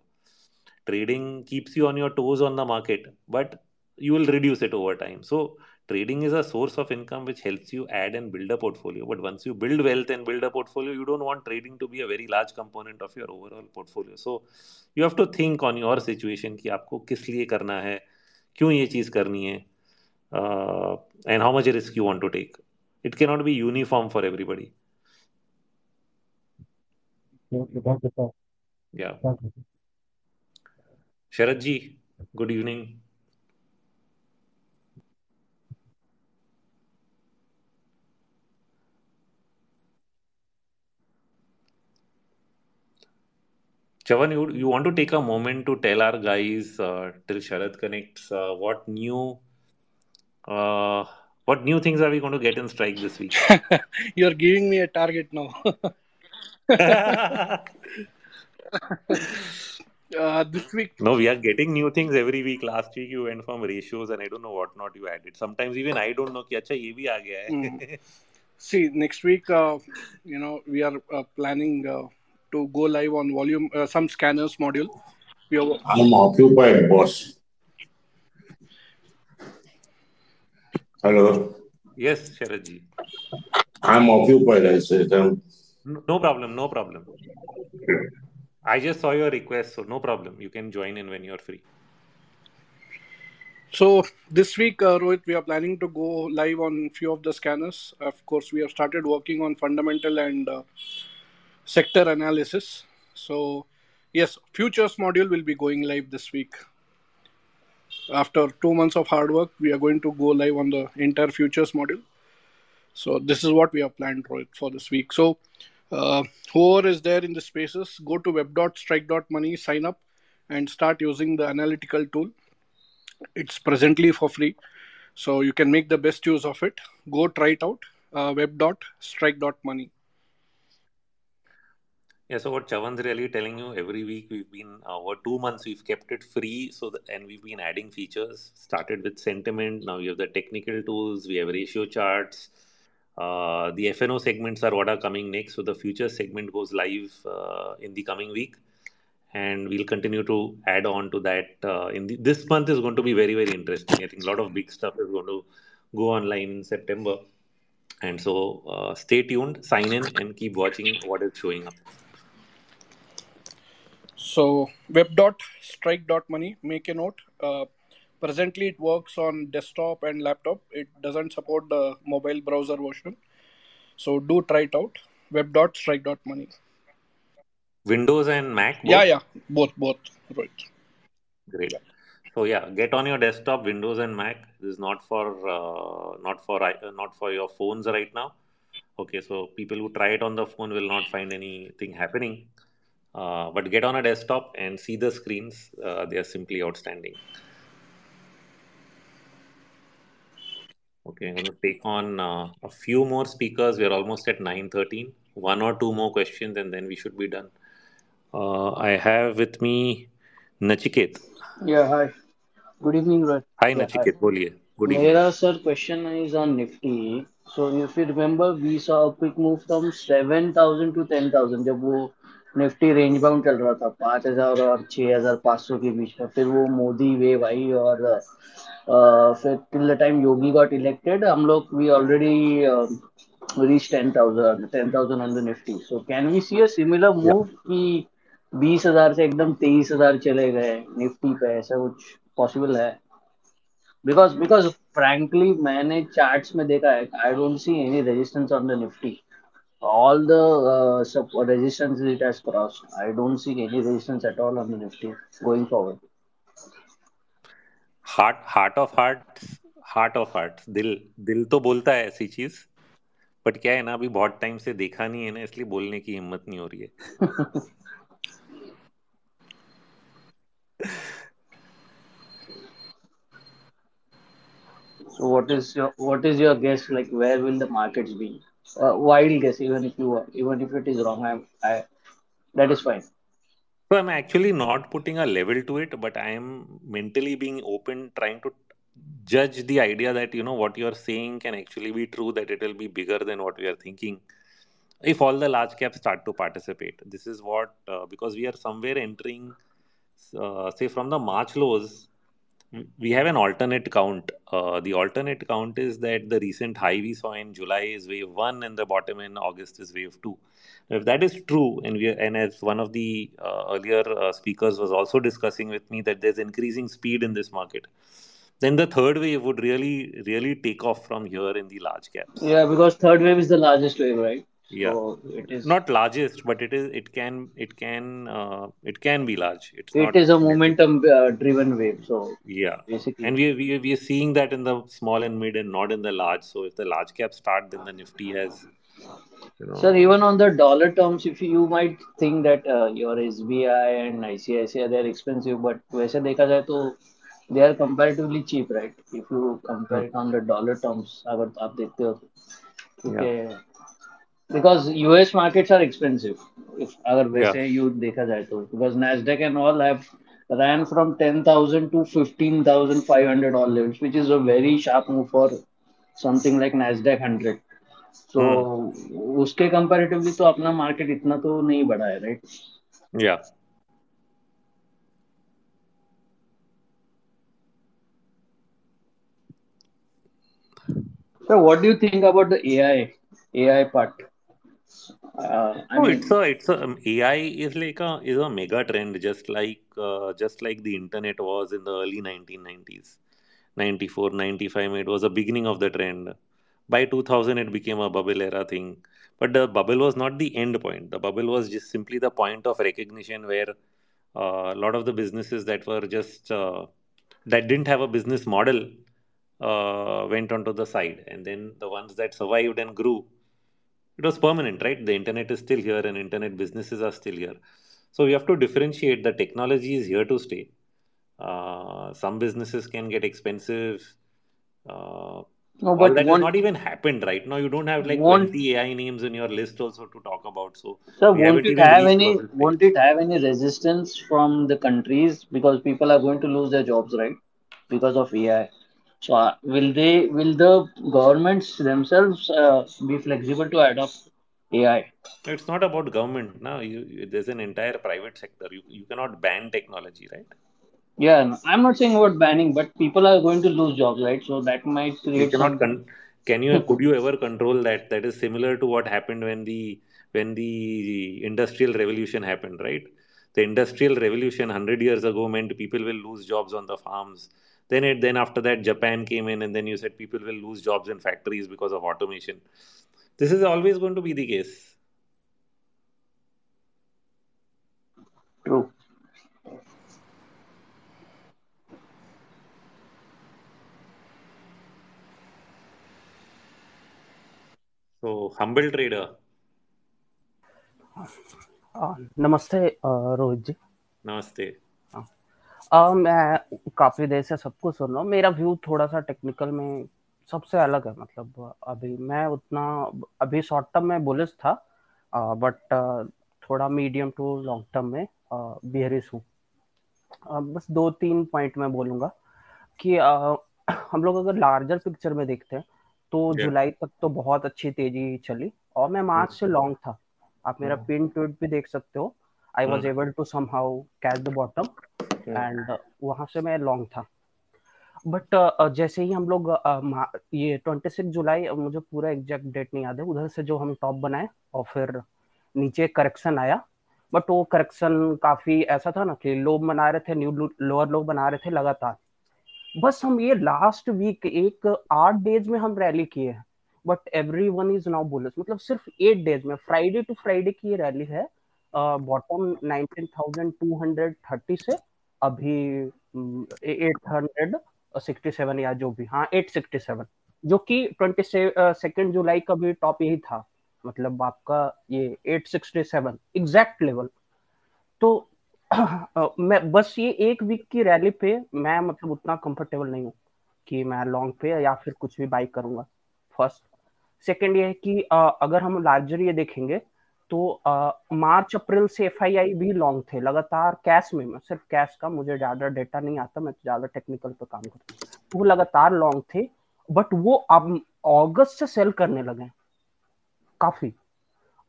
trading keeps you on your toes on the market but you will reduce it over time so trading is a source of income which helps you add and build a portfolio but once you build wealth and build a portfolio you don't want trading to be a very large component of your overall portfolio so you have to think on your situation कि आपको किस लिए करना है, क्यों ये चीज़ करनी है and how much risk you want to take it के not be uniform for everybody Yeah. thank you. Sharad ji, good evening. Chavan, you, you want to take a moment to tell our guys uh, till Sharad connects uh, what new uh, what new things are we going to get in strike this week? [LAUGHS] You're giving me a target now. [LAUGHS] [LAUGHS] uh, this week. No, we are getting new things every week. Last week you went from ratios and I don't know what not you added. Sometimes even I don't know. Ki, Acha, ye bhi aa gaya hai. mm. See, next week, uh, you know, we are uh, planning uh, to go live on volume uh, some scanners module. We are... I'm occupied, boss. Hello. Yes, Sharadji. I'm occupied. I said. Um... No problem, no problem. I just saw your request, so no problem. You can join in when you're free. So this week, uh, Rohit, we are planning to go live on few of the scanners. Of course, we have started working on fundamental and uh, sector analysis. So yes, futures module will be going live this week. After two months of hard work, we are going to go live on the entire futures module. So this is what we have planned, Rohit, for this week. So uh, whoever is there in the spaces, go to web.strike.money, sign up, and start using the analytical tool. It's presently for free, so you can make the best use of it. Go try it out. Uh, web.strike.money. Yeah, so what Chavan's really telling you, every week we've been, uh, over two months, we've kept it free. So, and we've been adding features. Started with sentiment. Now we have the technical tools, we have ratio charts. Uh, the FNO segments are what are coming next. So, the future segment goes live uh, in the coming week. And we'll continue to add on to that. Uh, in the, this month is going to be very, very interesting. I think a lot of big stuff is going to go online in September. And so, uh, stay tuned, sign in, and keep watching what is showing up. So web.strike.money, make a note. Presently, it works on desktop and laptop. It doesn't support the mobile browser version. So do try it out. Web.strike.money. Windows and Mac both? Yeah, yeah, both, both. Right. Great. So yeah, get on your desktop, Windows and Mac. This is not for uh, not for uh, not for your phones right now. Okay, so people who try it on the phone will not find anything happening. Uh, but get on a desktop and see the screens. Uh, they are simply outstanding. Okay, I'm going to take on uh, a few more speakers. We are almost at 9:13. One or two more questions, and then we should be done. Uh, I have with me Nachiket. Yeah, hi. Good evening, Rohit. Hi, Yeah, hi. Nachiket. बोलिए. Good evening. Mera sir question is on Nifty. So if you remember, we saw a quick move from 7,000 to 10,000 जब वो Nifty range bound चल रहा था पाँच हजार और छह हजार पाँच सौ के बीच में फिर वो मोदी वेव आई और अ, फिर till the time Yogi got elected हम लोग we already reach ten thousand ten thousand on the Nifty so can we see a similar Yeah. Move कि बीस हज़ार से एकदम तेईस हज़ार चले गए निफ्टी पे ऐसा कुछ पॉसिबल है बिकॉज़ बिकॉज़ फ्रैंकली मैंने चार्ट्स में देखा है I don't see any resistance on the Nifty all the uh, sub resistance it has crossed. I don't see any resistance at all on the Nifty going forward. Heart heart of heart heart of heart दिल दिल तो बोलता है ऐसी चीज़ but क्या है ना अभी बहुत टाइम से देखा नहीं है ना इसलिए बोलने की हिम्मत नहीं हो रही है So what is your what is your guess? Like where will the markets be? Uh, wild guess, even if you even if it is wrong, I'm I that is fine. So I'm actually not putting a level to it, but I am mentally being open, trying to judge the idea that you know what you're saying can actually be true, that it will be bigger than what we are thinking. If all the large caps start to participate, this is what uh, because we are somewhere entering, uh, say from the March lows, we have an alternate count. Uh, the alternate count is that the recent high we saw in July is wave one, and the bottom in August is wave two. If that is true, and we and as one of the uh, earlier uh, speakers was also discussing with me that there's increasing speed in this market, then the third wave would really really take off from here in the large caps. Yeah, because third wave is the largest wave, right? yeah So it is not largest but it is it can it can uh, it can be large it's it not is a momentum uh, driven wave. So yeah basically, and we, we we are seeing that in the small and mid and not in the large so if the large cap start then the nifty has you know sir, even on the dollar terms, if you might think that uh, your SBI and ICICI they are expensive, but वैसे देखा जाए तो they are comparatively cheap, right? If you compare it on the dollar terms, अगर आप देखते हो yeah क्योंकि because US markets are expensive. If अगर yeah वैसे you देखा जाए तो because Nasdaq and all have ran from 10,000 to 15,500 all levels, which is a very sharp move for something like Nasdaq 100. So hmm उसके comparatively तो अपना market इतना तो नहीं बढ़ा है, right? yeah So what do you think about the AI AI part? Uh, I No, mean, it's a it's a um, AI is like a is a mega trend, just like uh, just like the internet was in the early 1990s, 94, 95. It was the beginning of the trend. By 2000, it became a bubble era thing. But the bubble was not the end point. The bubble was just simply the point of recognition where uh, a lot of the businesses that were just uh, that didn't have a business model uh, went onto the side, and then the ones that survived and grew it was permanent right the internet is still here and internet businesses are still here so we have to differentiate the technology is here to stay uh, some businesses can get expensive no, all but that has won't even happened right now you don't have like won't 20 ai names in your list also to talk about so sir won't it have any won't it have any resistance from the countries because people are going to lose their jobs, right? Because of AI. So uh, will they will the governments themselves uh, be flexible to adopt AI? it's not about government now there's an entire private sector you, you cannot ban technology right Yeah, I'm not saying about banning, but people are going to lose jobs, right? So that might you cannot some. con- can you [LAUGHS] could you ever control that that is similar to what happened when the when the industrial revolution happened right the industrial revolution 100 years ago meant people will lose jobs on the farms then it then after that japan came in and then you said people will lose jobs in factories because of automation this is always going to be the case True. So humble trader. नमस्ते रोहित जी हाँ। आ, मैं काफ़ी देर से सबको सुन रहा हूँ मेरा view थोड़ा सा टेक्निकल में सबसे अलग है मतलब अभी मैं उतना अभी शॉर्ट टर्म में बुलिस था आ, बट थोड़ा मीडियम टू लॉन्ग टर्म में बियरिश हूँ बस दो तीन पॉइंट मैं बोलूँगा कि आ, हम लोग अगर लार्जर पिक्चर में देखते हैं तो yeah. जुलाई तक तो बहुत अच्छी तेज़ी चली और मैं मार्च से लॉन्ग था। आप मेरा Hmm. पिन ट्वीट भी देख सकते हो। I was Hmm. Able to somehow catch the bottom Hmm. And वहाँ से मैं लॉन्ग था। बट uh, जैसे ही हम लोग uh, ये ट्वेंटी सिक्स जुलाई मुझे पूरा एग्जैक्ट डेट नहीं याद है। उधर से जो हम टॉप बनाए और फिर नीचे करेक्शन आया। बट वो करेक्शन काफ़ी ऐसा था ना कि लो बना रहे थे न्यू लोअर लो बना रहे थे लगातार। बस हम ये लास्ट वीक एक आठ डेज़ में हम रैली किए हैं। But everyone is now bullish मतलब सिर्फ़ एट डेज़ में फ्राइडे टू फ्राइडे की ये रैली है बॉटम हंड्रेड थर्टी से, अभी एट हंड्रेड सिक्सटी सेवन या जो भी हाँ एट सिक्सटी सेवन जो कि ट्वेंटी सेकेंड जुलाई का भी टॉप यही था। मतलब आपका ये eight sixty seven exact level तो मैं बस ये एक वीक की रैली पे मैं मतलब उतना कंफर्टेबल नहीं हूँ कि मैं लॉन्ग पे या फिर कुछ भी बाई करूँगा फ़र्स्ट सेकंड ये है कि अ, अगर हम लार्जर ये देखेंगे तो अ, मार्च अप्रैल से एफआईआई भी लॉन्ग थे लगातार कैश में मैं सिर्फ़ कैश का मुझे ज़्यादा डेटा नहीं आता मैं ज़्यादा टेक्निकल पे काम करता हूँ। तो वो लगातार लॉन्ग थे बट वो अब अगस्त से सेल करने लगे काफ़ी।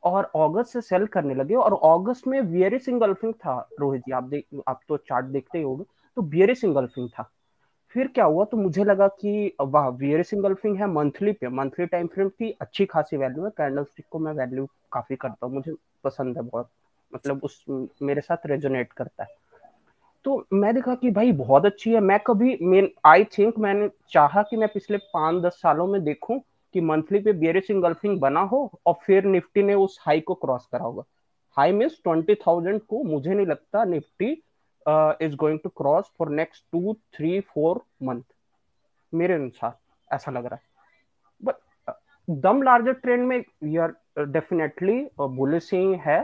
और अगस्त से सेल करने लगे और अगस्त में वियरी सिंगल्फिंग था, रोहित जी, आप देख, आप तो चार्ट देखते ही होंगे। तो वियरी सिंगल्फिंग था। फिर क्या हुआ? तो मुझे लगा कि, वाह वियरी सिंगल्फिंग है मंथली पे। मंथली टाइम फ्रेम की अच्छी खासी वैल्यू है। कैंडल स्टिक को मैं वैल्यू काफ़ी करता हूँ। मुझे पसंद है बहुत। मतलब उस, मेरे साथ रेजोनेट करता है। तो मैं देखा कि भाई, बहुत अच्छी है। मैं कभी, मैं आई थिंक मैंने चाहा कि मैं पिछले पाँच दस सालों में देखूँ कि मंथली पे बियरिश इंगल्फिंग बना हो और फिर निफ्टी ने उस हाई को क्रॉस करा होगा। हाई मीन्स ट्वेंटी थाउज़ेंड को मुझे नहीं लगता Nifty is going to cross for next two three four month मेरे अनुसार ऐसा लग रहा है। बट दम लार्जर ट्रेंड में वी आर डेफिनेटली बुलिश ही है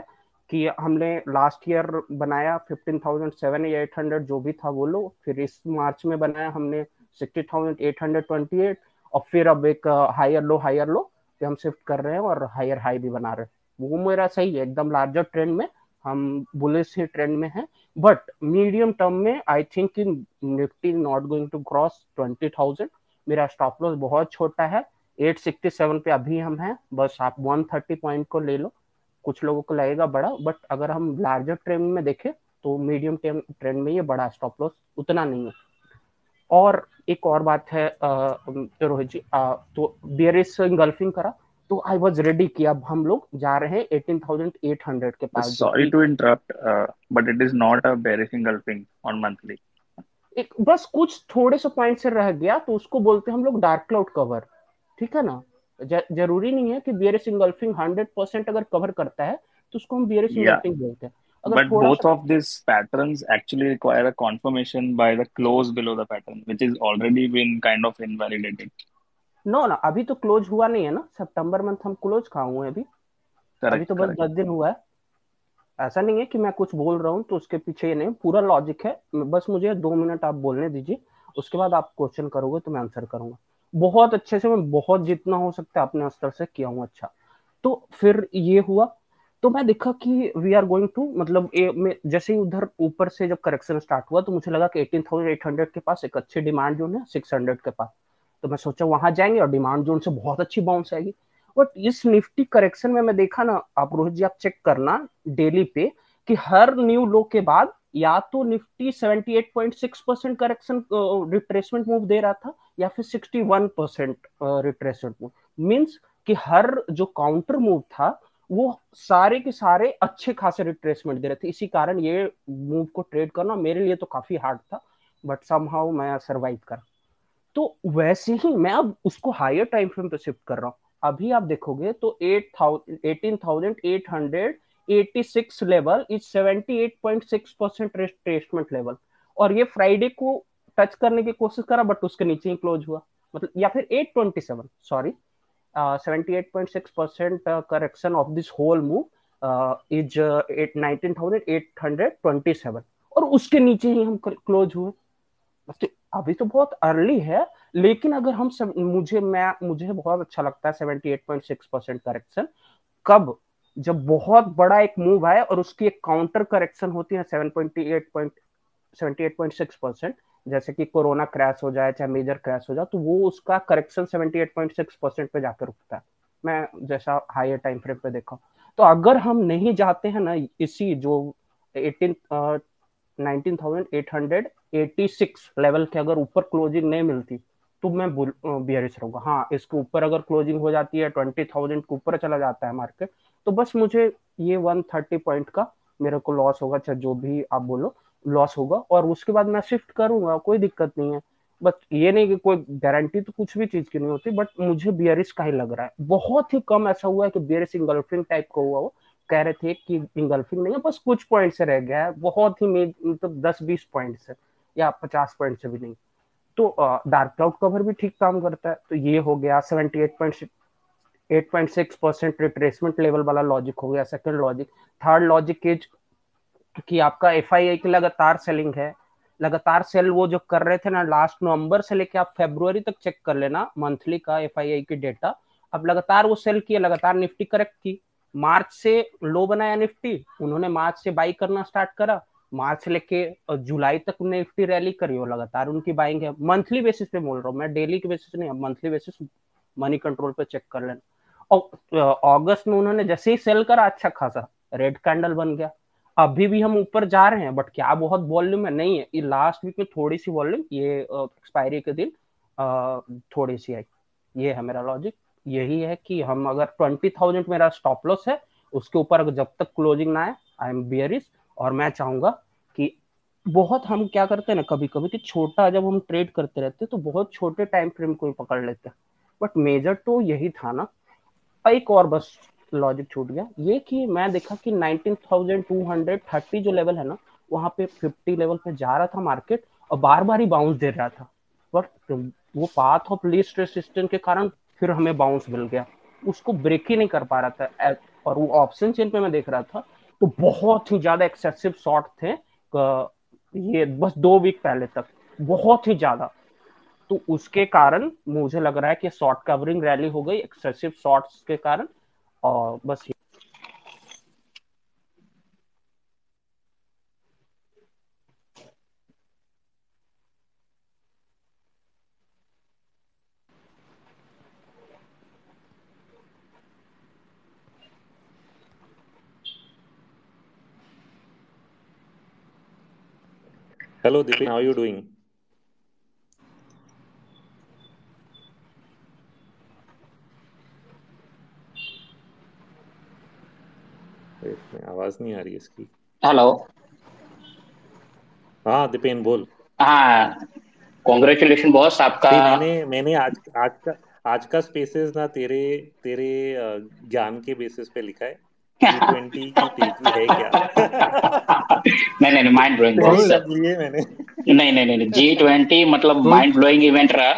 कि हमने लास्ट ईयर बनाया फिफ्टीन थाउज़ेंड सेवन या एट हंड्रेड जो भी था वो लो। फिर इस मार्च में बनाया हमने sixty thousand eight hundred twenty eight और फिर अब एक हायर लो हायर लो पे हम शिफ्ट कर रहे हैं और हायर हाई भी बना रहे हैं। वो मेरा सही है, एकदम लार्जर ट्रेंड में हम बुलिस ही ट्रेंड में हैं। बट मीडियम टर्म में I think in Nifty not going to cross twenty thousand मेरा स्टॉप लॉस बहुत छोटा है 867 पे अभी हम हैं। बस आप 130 पॉइंट को ले लो। कुछ लोगों को लगेगा बड़ा बट अगर हम लार्जर ट्रेंड में देखें तो मीडियम ट्रेंड में ये बड़ा स्टॉप लॉस उतना नहीं है। और एक और बात है रोहित जी आ, तो बियरिस इंगल्फिंग करा तो आई वाज रेडी कि अब हम लोग जा रहे हैं 18800 के पास sorry to interrupt but it is not a bearish engulfing on monthly एक बस कुछ थोड़े से पॉइंट से रह गया तो उसको बोलते हैं हम लोग डार्क क्लाउड कवर ठीक है ना? ज, ज़रूरी नहीं है कि बियरिस इंगल्फिंग 100% अगर कवर करता है तो उसको हम बियरिस इंगल्फिंग बोलते हैं। But both of these patterns actually require a confirmation by the close below the pattern which is already been kind of invalidated. No ना अभी तो क्लोज हुआ नहीं है ना। सितंबर मंथ हम क्लोज कहाँ हुए अभी? Correct, अभी तो बस दस दिन हुआ है। ऐसा नहीं है कि मैं कुछ बोल रहा हूँ तो उसके पीछे ये नहीं पूरा लॉजिक है। बस मुझे दो मिनट आप बोलने दीजिए उसके बाद आप क्वेश्चन करोगे तो मैं आंसर करूँगा। बहुत अच्छे से मैं बहुत जितना हो सकता है अपने स्तर से किया हूँ अच्छा। तो फिर ये हुआ तो मैं देखा कि वी आर गोइंग टू मतलब ए, में जैसे ही उधर ऊपर से जब करेक्शन स्टार्ट हुआ तो मुझे लगा कि 18,800 के पास एक अच्छी डिमांड जोन है 600 के पास। तो मैं सोचा वहाँ जाएँगे और डिमांड जोन से बहुत अच्छी बाउंस आएगी। बट इस निफ्टी करेक्शन में मैं देखा ना आप रोहित जी आप चेक करना डेली पे कि हर न्यू लो के बाद या तो Nifty 78.6 percent correction retracement move दे रहा था या फिर 61 परसेंट रिट्रेसमेंट मूव मीन्स कि हर जो काउंटर मूव था वो सारे के सारे अच्छे खासे रिट्रेसमेंट दे रहे थे। इसी कारण ये मूव को ट्रेड करना मेरे लिए तो काफ़ी हार्ड था बट समहाउ मैं सरवाइव कर। तो वैसे ही मैं अब उसको हायर टाइम फ्रेम पे शिफ्ट कर रहा हूँ। अभी आप देखोगे तो eight thousand level is seventy eight point six percent retracement level और ये फ्राइडे को टच करने की कोशिश करा बट उसके नीचे ही क्लोज हुआ। मतलब या फिर eight twenty seven sorry 78.6% uh, correction of this whole move uh, is uh, 19,827 और उसके नीचे ही हम क्लोज हुए। अभी तो बहुत अर्ली है लेकिन अगर हम सब मुझे मैं मुझे बहुत अच्छा लगता है 78.6 परसेंट करेक्शन कब? जब बहुत बड़ा एक मूव आए और उसकी एक काउंटर करेक्शन होती है 7.8 परसेंट जैसे कि कोरोना क्रैश हो जाए, चाहे मेजर क्रैश हो जाए तो वो उसका करेक्शन 78.6 परसेंट पे जाकर रुकता है। मैं जैसा हायर टाइम फ्रेम पे देखा। तो अगर हम नहीं जाते हैं ना इसी जो एटीन नाइनटीन लेवल के अगर ऊपर क्लोजिंग नहीं मिलती तो मैं बियरिश रहूँगा। हाँ इसके ऊपर अगर क्लोजिंग हो जाती है ट्वेंटी थाउज़ेंड के ऊपर चला जाता है मार्केट तो बस मुझे ये वन थर्टी पॉइंट का मेरे को लॉस होगा, चाहे जो भी आप बोलो। लॉस होगा और उसके बाद मैं शिफ्ट करूँगा, कोई दिक्कत नहीं है। बट ये नहीं कि कोई गारंटी तो कुछ भी चीज़ की नहीं होती बट मुझे बियरिश का ही लग रहा है। बहुत ही कम ऐसा हुआ है कि बियरिश इंगल्फिंग टाइप का हुआ वो कह रहे थे कि इंगल्फिंग नहीं है, बस कुछ पॉइंट से रह गया है। बहुत ही मतलब दस बीस पॉइंट से या पचास पॉइंट से भी नहीं। तो डार्क क्लाउड कवर भी ठीक काम करता है। तो ये हो गया seventy eight point eight point six percent retracement level वाला लॉजिक हो गया second logic third logic is कि आपका एफ़ की लगातार सेलिंग है। लगातार सेल वो जो कर रहे थे ना लास्ट नवंबर से लेके आप फेब्रुवरी तक चेक कर लेना मंथली का एफआईआई की डेटा अब लगातार वो सेल किया, लगातार निफ्टी करेक्ट की। मार्च से लो बनाया निफ्टी उन्होंने मार्च से बाई करना स्टार्ट करा। मार्च लेके जुलाई तक निफ्टी रैली करी हो लगातार उनकी बाइंग है। मंथली बेसिस पे बोल रहा हूँ मैं डेली के बेसिस नहीं मंथली बेसिस मनी कंट्रोल पे चेक कर लेना। और अगस्त में उन्होंने जैसे ही सेल करा अच्छा खासा रेड कैंडल बन गया। अभी भी हम ऊपर जा रहे हैं बट क्या बहुत वॉल्यूम है? नहीं है। ये लास्ट वीक में थोड़ी सी वॉल्यूम ये एक्सपायरी के दिन थोड़ी सी आई ये है मेरा लॉजिक यही है कि हम अगर ट्वेंटी थाउज़ेंड मेरा स्टॉप लॉस है, उसके ऊपर जब तक क्लोजिंग ना आए आई एम बियरिस और मैं चाहूँगा कि बहुत हम क्या करते हैं ना कभी कभी कि छोटा जब हम ट्रेड करते रहते हैं तो बहुत छोटे टाइम फ्रेम को पकड़ लेते हैं। बट मेजर तो यही था ना। एक और बस लॉजिक छूट गया। ये कि मैं देखा कि 19,230 जो लेवल है ना वहाँ पे 50 लेवल पे जा रहा था मार्केट और बार बार ही बाउंस दे रहा था। बट वो पाथ ऑफ़ लीस्ट रेसिस्टेंस के कारण फिर हमें बाउंस मिल गया। उसको ब्रेक ही नहीं कर पा रहा था। और वो ऑप्शन चेन पे मैं देख रहा था तो बहुत ही ज़्यादा एक्सेसिव शॉर्ट थे ये बस दो वीक पहले तक। बहुत ही ज़्यादा। तो उसके कारण मुझे लग रहा है कि शॉर्ट कवरिंग रैली हो गई एक्सेसिव शॉर्ट्स के कारण। और बस Hello, Dipin. How are you doing? आवाज़ नहीं आ रही इसकी। हेलो हाँ दीपेन बोल। हाँ कॉन्ग्रेचुलेशन बॉस आपका मैंने मैंने आज आज का आज का स्पेसेस ना तेरे तेरे ज्ञान के बेसिस पे लिखा है। ट्वेंटी [LAUGHS] की तेज़ी है क्या? [LAUGHS] नहीं नहीं माइंड ब्लोइंग लिए मैंने। नहीं नहीं नहीं जी ट्वेंटी मतलब माइंड ब्लोइंग इवेंट रहा।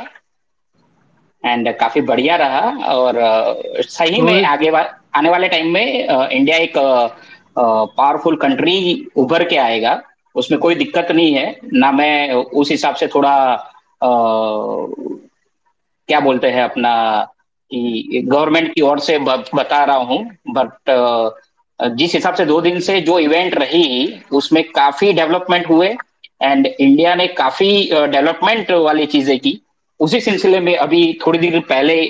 एंड काफ़ी बढ़िया रहा और सही में आगे वा, आने वाले टाइम में इंडिया एक पावरफुल कंट्री उभर के आएगा उसमें कोई दिक्कत नहीं है ना मैं उस हिसाब से थोड़ा आ, क्या बोलते हैं अपना कि गवर्नमेंट की ओर से बता रहा हूँ बट जिस हिसाब से दो दिन से जो इवेंट रही उसमें काफ़ी डेवलपमेंट हुए एंड इंडिया ने काफ़ी डेवलपमेंट वाली चीज़ें की। उसी सिलसिले में अभी थोड़ी देर पहले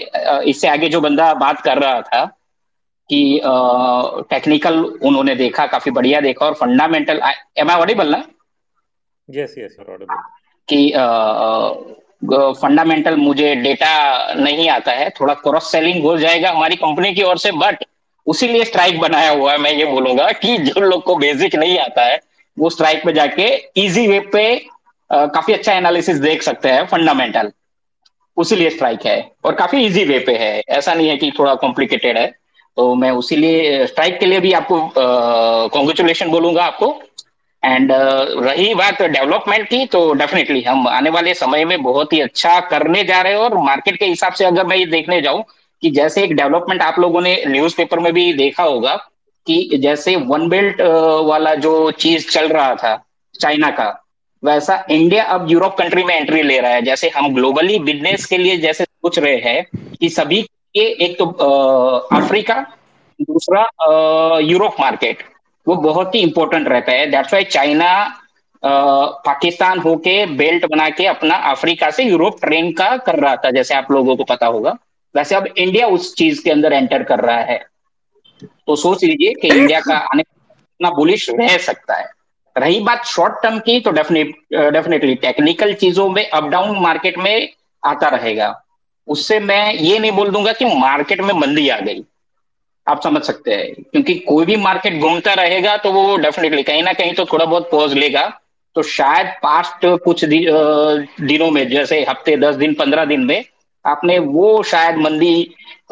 इससे आगे जो बंदा बात कर रहा था कि टेक्निकल उन्होंने देखा काफ़ी बढ़िया देखा और फंडामेंटल एम आई ऑडिबल ना? यस यस ऑडिबल कि फंडामेंटल मुझे डेटा नहीं आता है थोड़ा क्रॉस सेलिंग हो जाएगा हमारी कंपनी की ओर से बट उसी लिए स्ट्राइक बनाया हुआ है मैं ये बोलूँगा कि जो लोग को बेसिक नहीं आता है वो स्ट्राइक पे जाके इजी वे पे आ, काफ़ी अच्छा एनालिसिस देख सकते हैं फंडामेंटल उसी लिए स्ट्राइक है और काफ़ी इजी वे पे है। ऐसा नहीं है कि थोड़ा कॉम्प्लिकेटेड है। तो मैं उसी लिए स्ट्राइक के लिए भी आपको कॉन्ग्रेचुलेशन बोलूँगा आपको। एंड uh, रही बात डेवलपमेंट की तो डेफिनेटली हम आने वाले समय में बहुत ही अच्छा करने जा रहे हैं और मार्केट के हिसाब से अगर मैं ये देखने जाऊँ कि जैसे एक डेवलपमेंट आप लोगों ने न्यूज़पेपर में भी देखा होगा कि जैसे वन बेल्ट वाला जो चीज़ चल रहा था चाइना का वैसा इंडिया अब यूरोप कंट्री में एंट्री ले रहा है। जैसे हम ग्लोबली बिज़नेस के लिए जैसे सोच रहे हैं कि सभी के एक तो अफ्रीका, दूसरा यूरोप मार्केट। वो बहुत ही इंपॉर्टेंट रहता है। दैट्स वाई चाइना पाकिस्तान होके बेल्ट बना के अपना अफ्रीका से यूरोप ट्रेन का कर रहा था, जैसे आप लोगों को पता होगा। वैसे अब इंडिया उस चीज़ के अंदर एंटर कर रहा है। तो सोच लीजिए कि इंडिया का आने इतना बुलिश रह सकता है। रही बात शॉर्ट टर्म की तो डेफिनेट डेफिनेटली टेक्निकल चीज़ों में अप डाउन मार्केट में आता रहेगा। उससे मैं ये नहीं बोल दूँगा कि मार्केट में मंदी आ गई। आप समझ सकते हैं। क्योंकि कोई भी मार्केट घूमता रहेगा तो वो डेफिनेटली कहीं ना कहीं तो थोड़ा बहुत पॉज लेगा। तो शायद पास्ट कुछ दि, दिनों में जैसे हफ़्ते दस दिन पंद्रह दिन में आपने वो शायद मंदी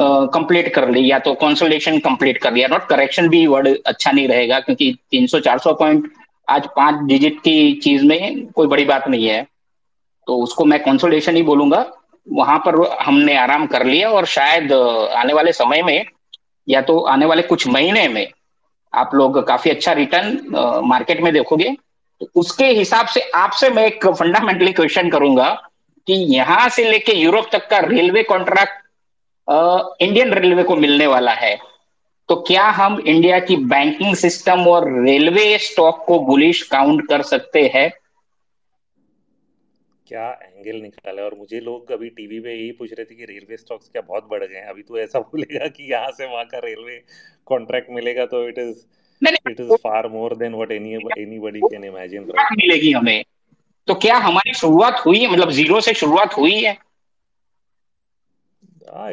कंप्लीट कर ली या तो कंसोलिडेशन कंप्लीट कर लिया। नॉट करेक्शन भी वर्ड अच्छा नहीं रहेगा क्योंकि 300-400 पॉइंट आज पाँच डिजिट की चीज़ में कोई बड़ी बात नहीं है। तो उसको मैं कंसोलिडेशन ही बोलूँगा। वहाँ पर हमने आराम कर लिया और शायद आने वाले समय में या तो आने वाले कुछ महीने में आप लोग काफ़ी अच्छा रिटर्न मार्केट में देखोगे। तो उसके हिसाब से आपसे मैं एक फंडामेंटली क्वेश्चन करूँगा कि यहाँ से लेके यूरोप तक का रेलवे कॉन्ट्रैक्ट इंडियन रेलवे को मिलने वाला है। तो क्या हम इंडिया की बैंकिंग सिस्टम और रेलवे स्टॉक को बुलिश काउंट कर सकते हैं? क्या एंगल निकाला और मुझे लोग अभी टीवी पे यही पूछ रहे थे कि रेलवे स्टॉक्स क्या बहुत बढ़ गए हैं। अभी तो ऐसा [LAUGHS] बोलेगा कि यहाँ से वहाँ का रेलवे कॉन्ट्रैक्ट मिलेगा तो it is it is far more than what any anybody can imagine मिलेगी हमें। तो क्या हमारी शुरुआत हुई? है मतलब ज़ीरो से शुरुआत हुई है?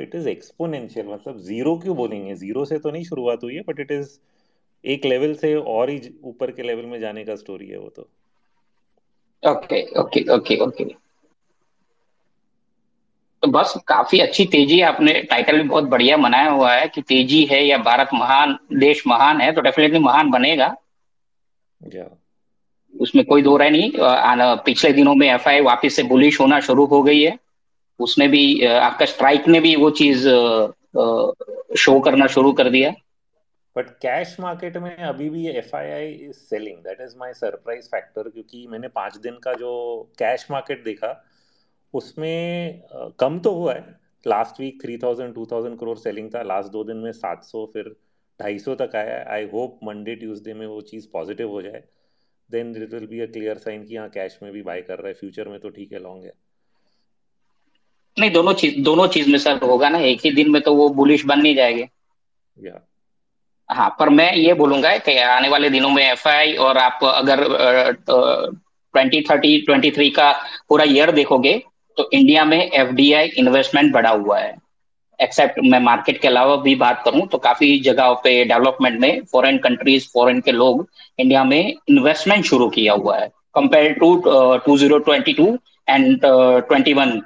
इट इज़ एक्सपोनेंशियल मतलब ज़ीरो क्यों बोलेंगे? ज़ीरो से तो नहीं शुरुआत हुई है बट इट इज़ एक लेवल से और ही ऊपर के लेवल में जाने का स्टोरी है वो तो। Okay, okay, okay, okay. तो बस काफ़ी अच्छी तेज़ी है आपने टाइटल भी बहुत बढ़िया बनाया हुआ है कि तेज़ी है या भारत महान देश महान है तो डेफिनेटली महान बनेगा। Yeah. उसमें कोई दो राय नहीं पिछले दिनों में एफ़ वापस से बुलिश होना शुरू हो गई है। उसने भी आपका स्ट्राइक ने भी वो चीज़ शो करना शुरू कर दिया। बट कैश मार्केट में अभी भी F I I is selling that is my surprise factor क्योंकि मैंने पाँच दिन का जो कैश मार्केट देखा उसमें कम तो हुआ है। Last week three thousand two thousand crore selling था। लास्ट दो दिन में सात सौ फिर ढाई सौ तक आया। आई होप मंडे ट्यूसडे में वो चीज़ पॉजिटिव हो जाए। Then it will be a clear sign कि हाँ कैश में भी बाय कर रहा है। फ्यूचर में तो ठीक है लॉन्ग है। नहीं दोनों चीज़ दोनों चीज़ में सर होगा ना। एक ही दिन में तो वो बुलिश बन नहीं जाएँगे। या हाँ पर मैं ये बोलूँगा कि आने वाले दिनों में एफ़ और आप अगर ट्वेंटी थर्टी ट्वेंटी थ्री का पूरा ईयर देखोगे तो इंडिया में एफडीआई इन्वेस्टमेंट बढ़ा हुआ है। एक्सेप्ट मैं मार्केट के अलावा भी बात करूँ तो काफ़ी जगहों पे डेवलपमेंट में फॉरेन कंट्रीज़ फॉरेन के लोग इंडिया में इन्वेस्टमेंट शुरू किया हुआ है। Compare to two zero twenty two and twenty one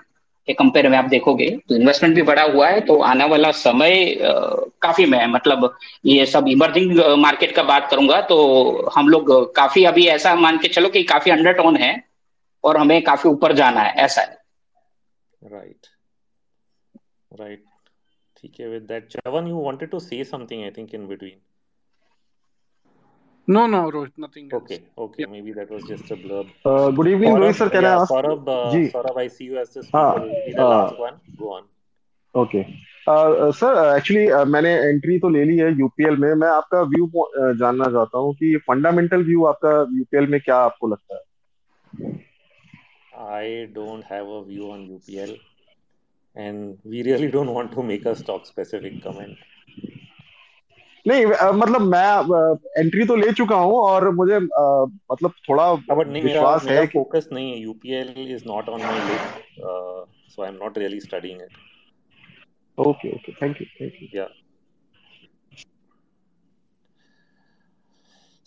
के कंपेयर में आप देखोगे तो इन्वेस्टमेंट भी बढ़ा हुआ है तो आने वाला समय काफ़ी में है मतलब ये सब इमर्जिंग मार्केट का बात करूँगा तो हम लोग काफ़ी अभी ऐसा मान के चलो कि काफ़ी अंडर टोन है, और हमें काफ़ी ऊपर जाना है, ऐसा है। राइट राइट ठीक है with that Chavan you wanted to say something I think in between No, no, Rohit, nothing else. Okay, okay, maybe that was just a blurb. Uh, good evening, Rohit sir. Can yeah, I ask? Saurabh, uh, जी Saurabh, I see you as the हाँ speaker. Be the last one. Go on. Okay sir actually मैंने entry तो ले ली है UPL में मैं आपका view जानना चाहता हूँ कि फंडामेंटल व्यू आपका यूपीएल में क्या आपको लगता है I don't have a view on UPL, and we really don't want to make a stock specific comment. नहीं मतलब मैं एंट्री तो ले चुका हूँ और मुझे मतलब थोड़ा हाँ, नहीं विश्वास मेरा है कि फोकस नहीं है। UPL is not on my list so I am not really studying it okay okay thank you thank you Yeah.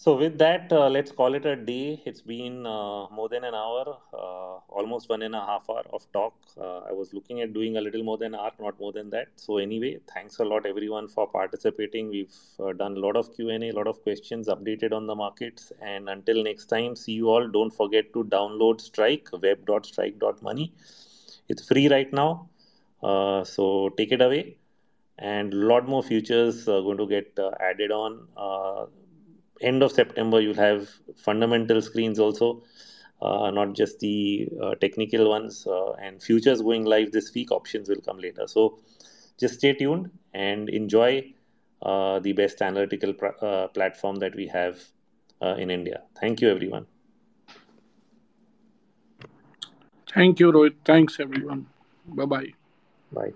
So with that, uh, let's call it a day. It's been uh, more than an hour, uh, almost one and a half hour of talk. Uh, I was looking at doing a little more than an hour, not more than that. So anyway, thanks a lot everyone for participating. We've uh, done a lot of Q and A, a lot of questions, updated on the markets. And until next time, see you all. Don't forget to download Strike web.strike.money. It's free right now, uh, so take it away. And a lot more features are going to get added on. End of September, you'll have fundamental screens also, uh, not just the uh, technical ones. Uh, and futures going live this week, options will come later. So just stay tuned and enjoy uh, the best analytical pr- uh, platform that we have uh, in India. Thank you, everyone. Thank you, Rohit. Thanks, everyone. Bye bye. Bye.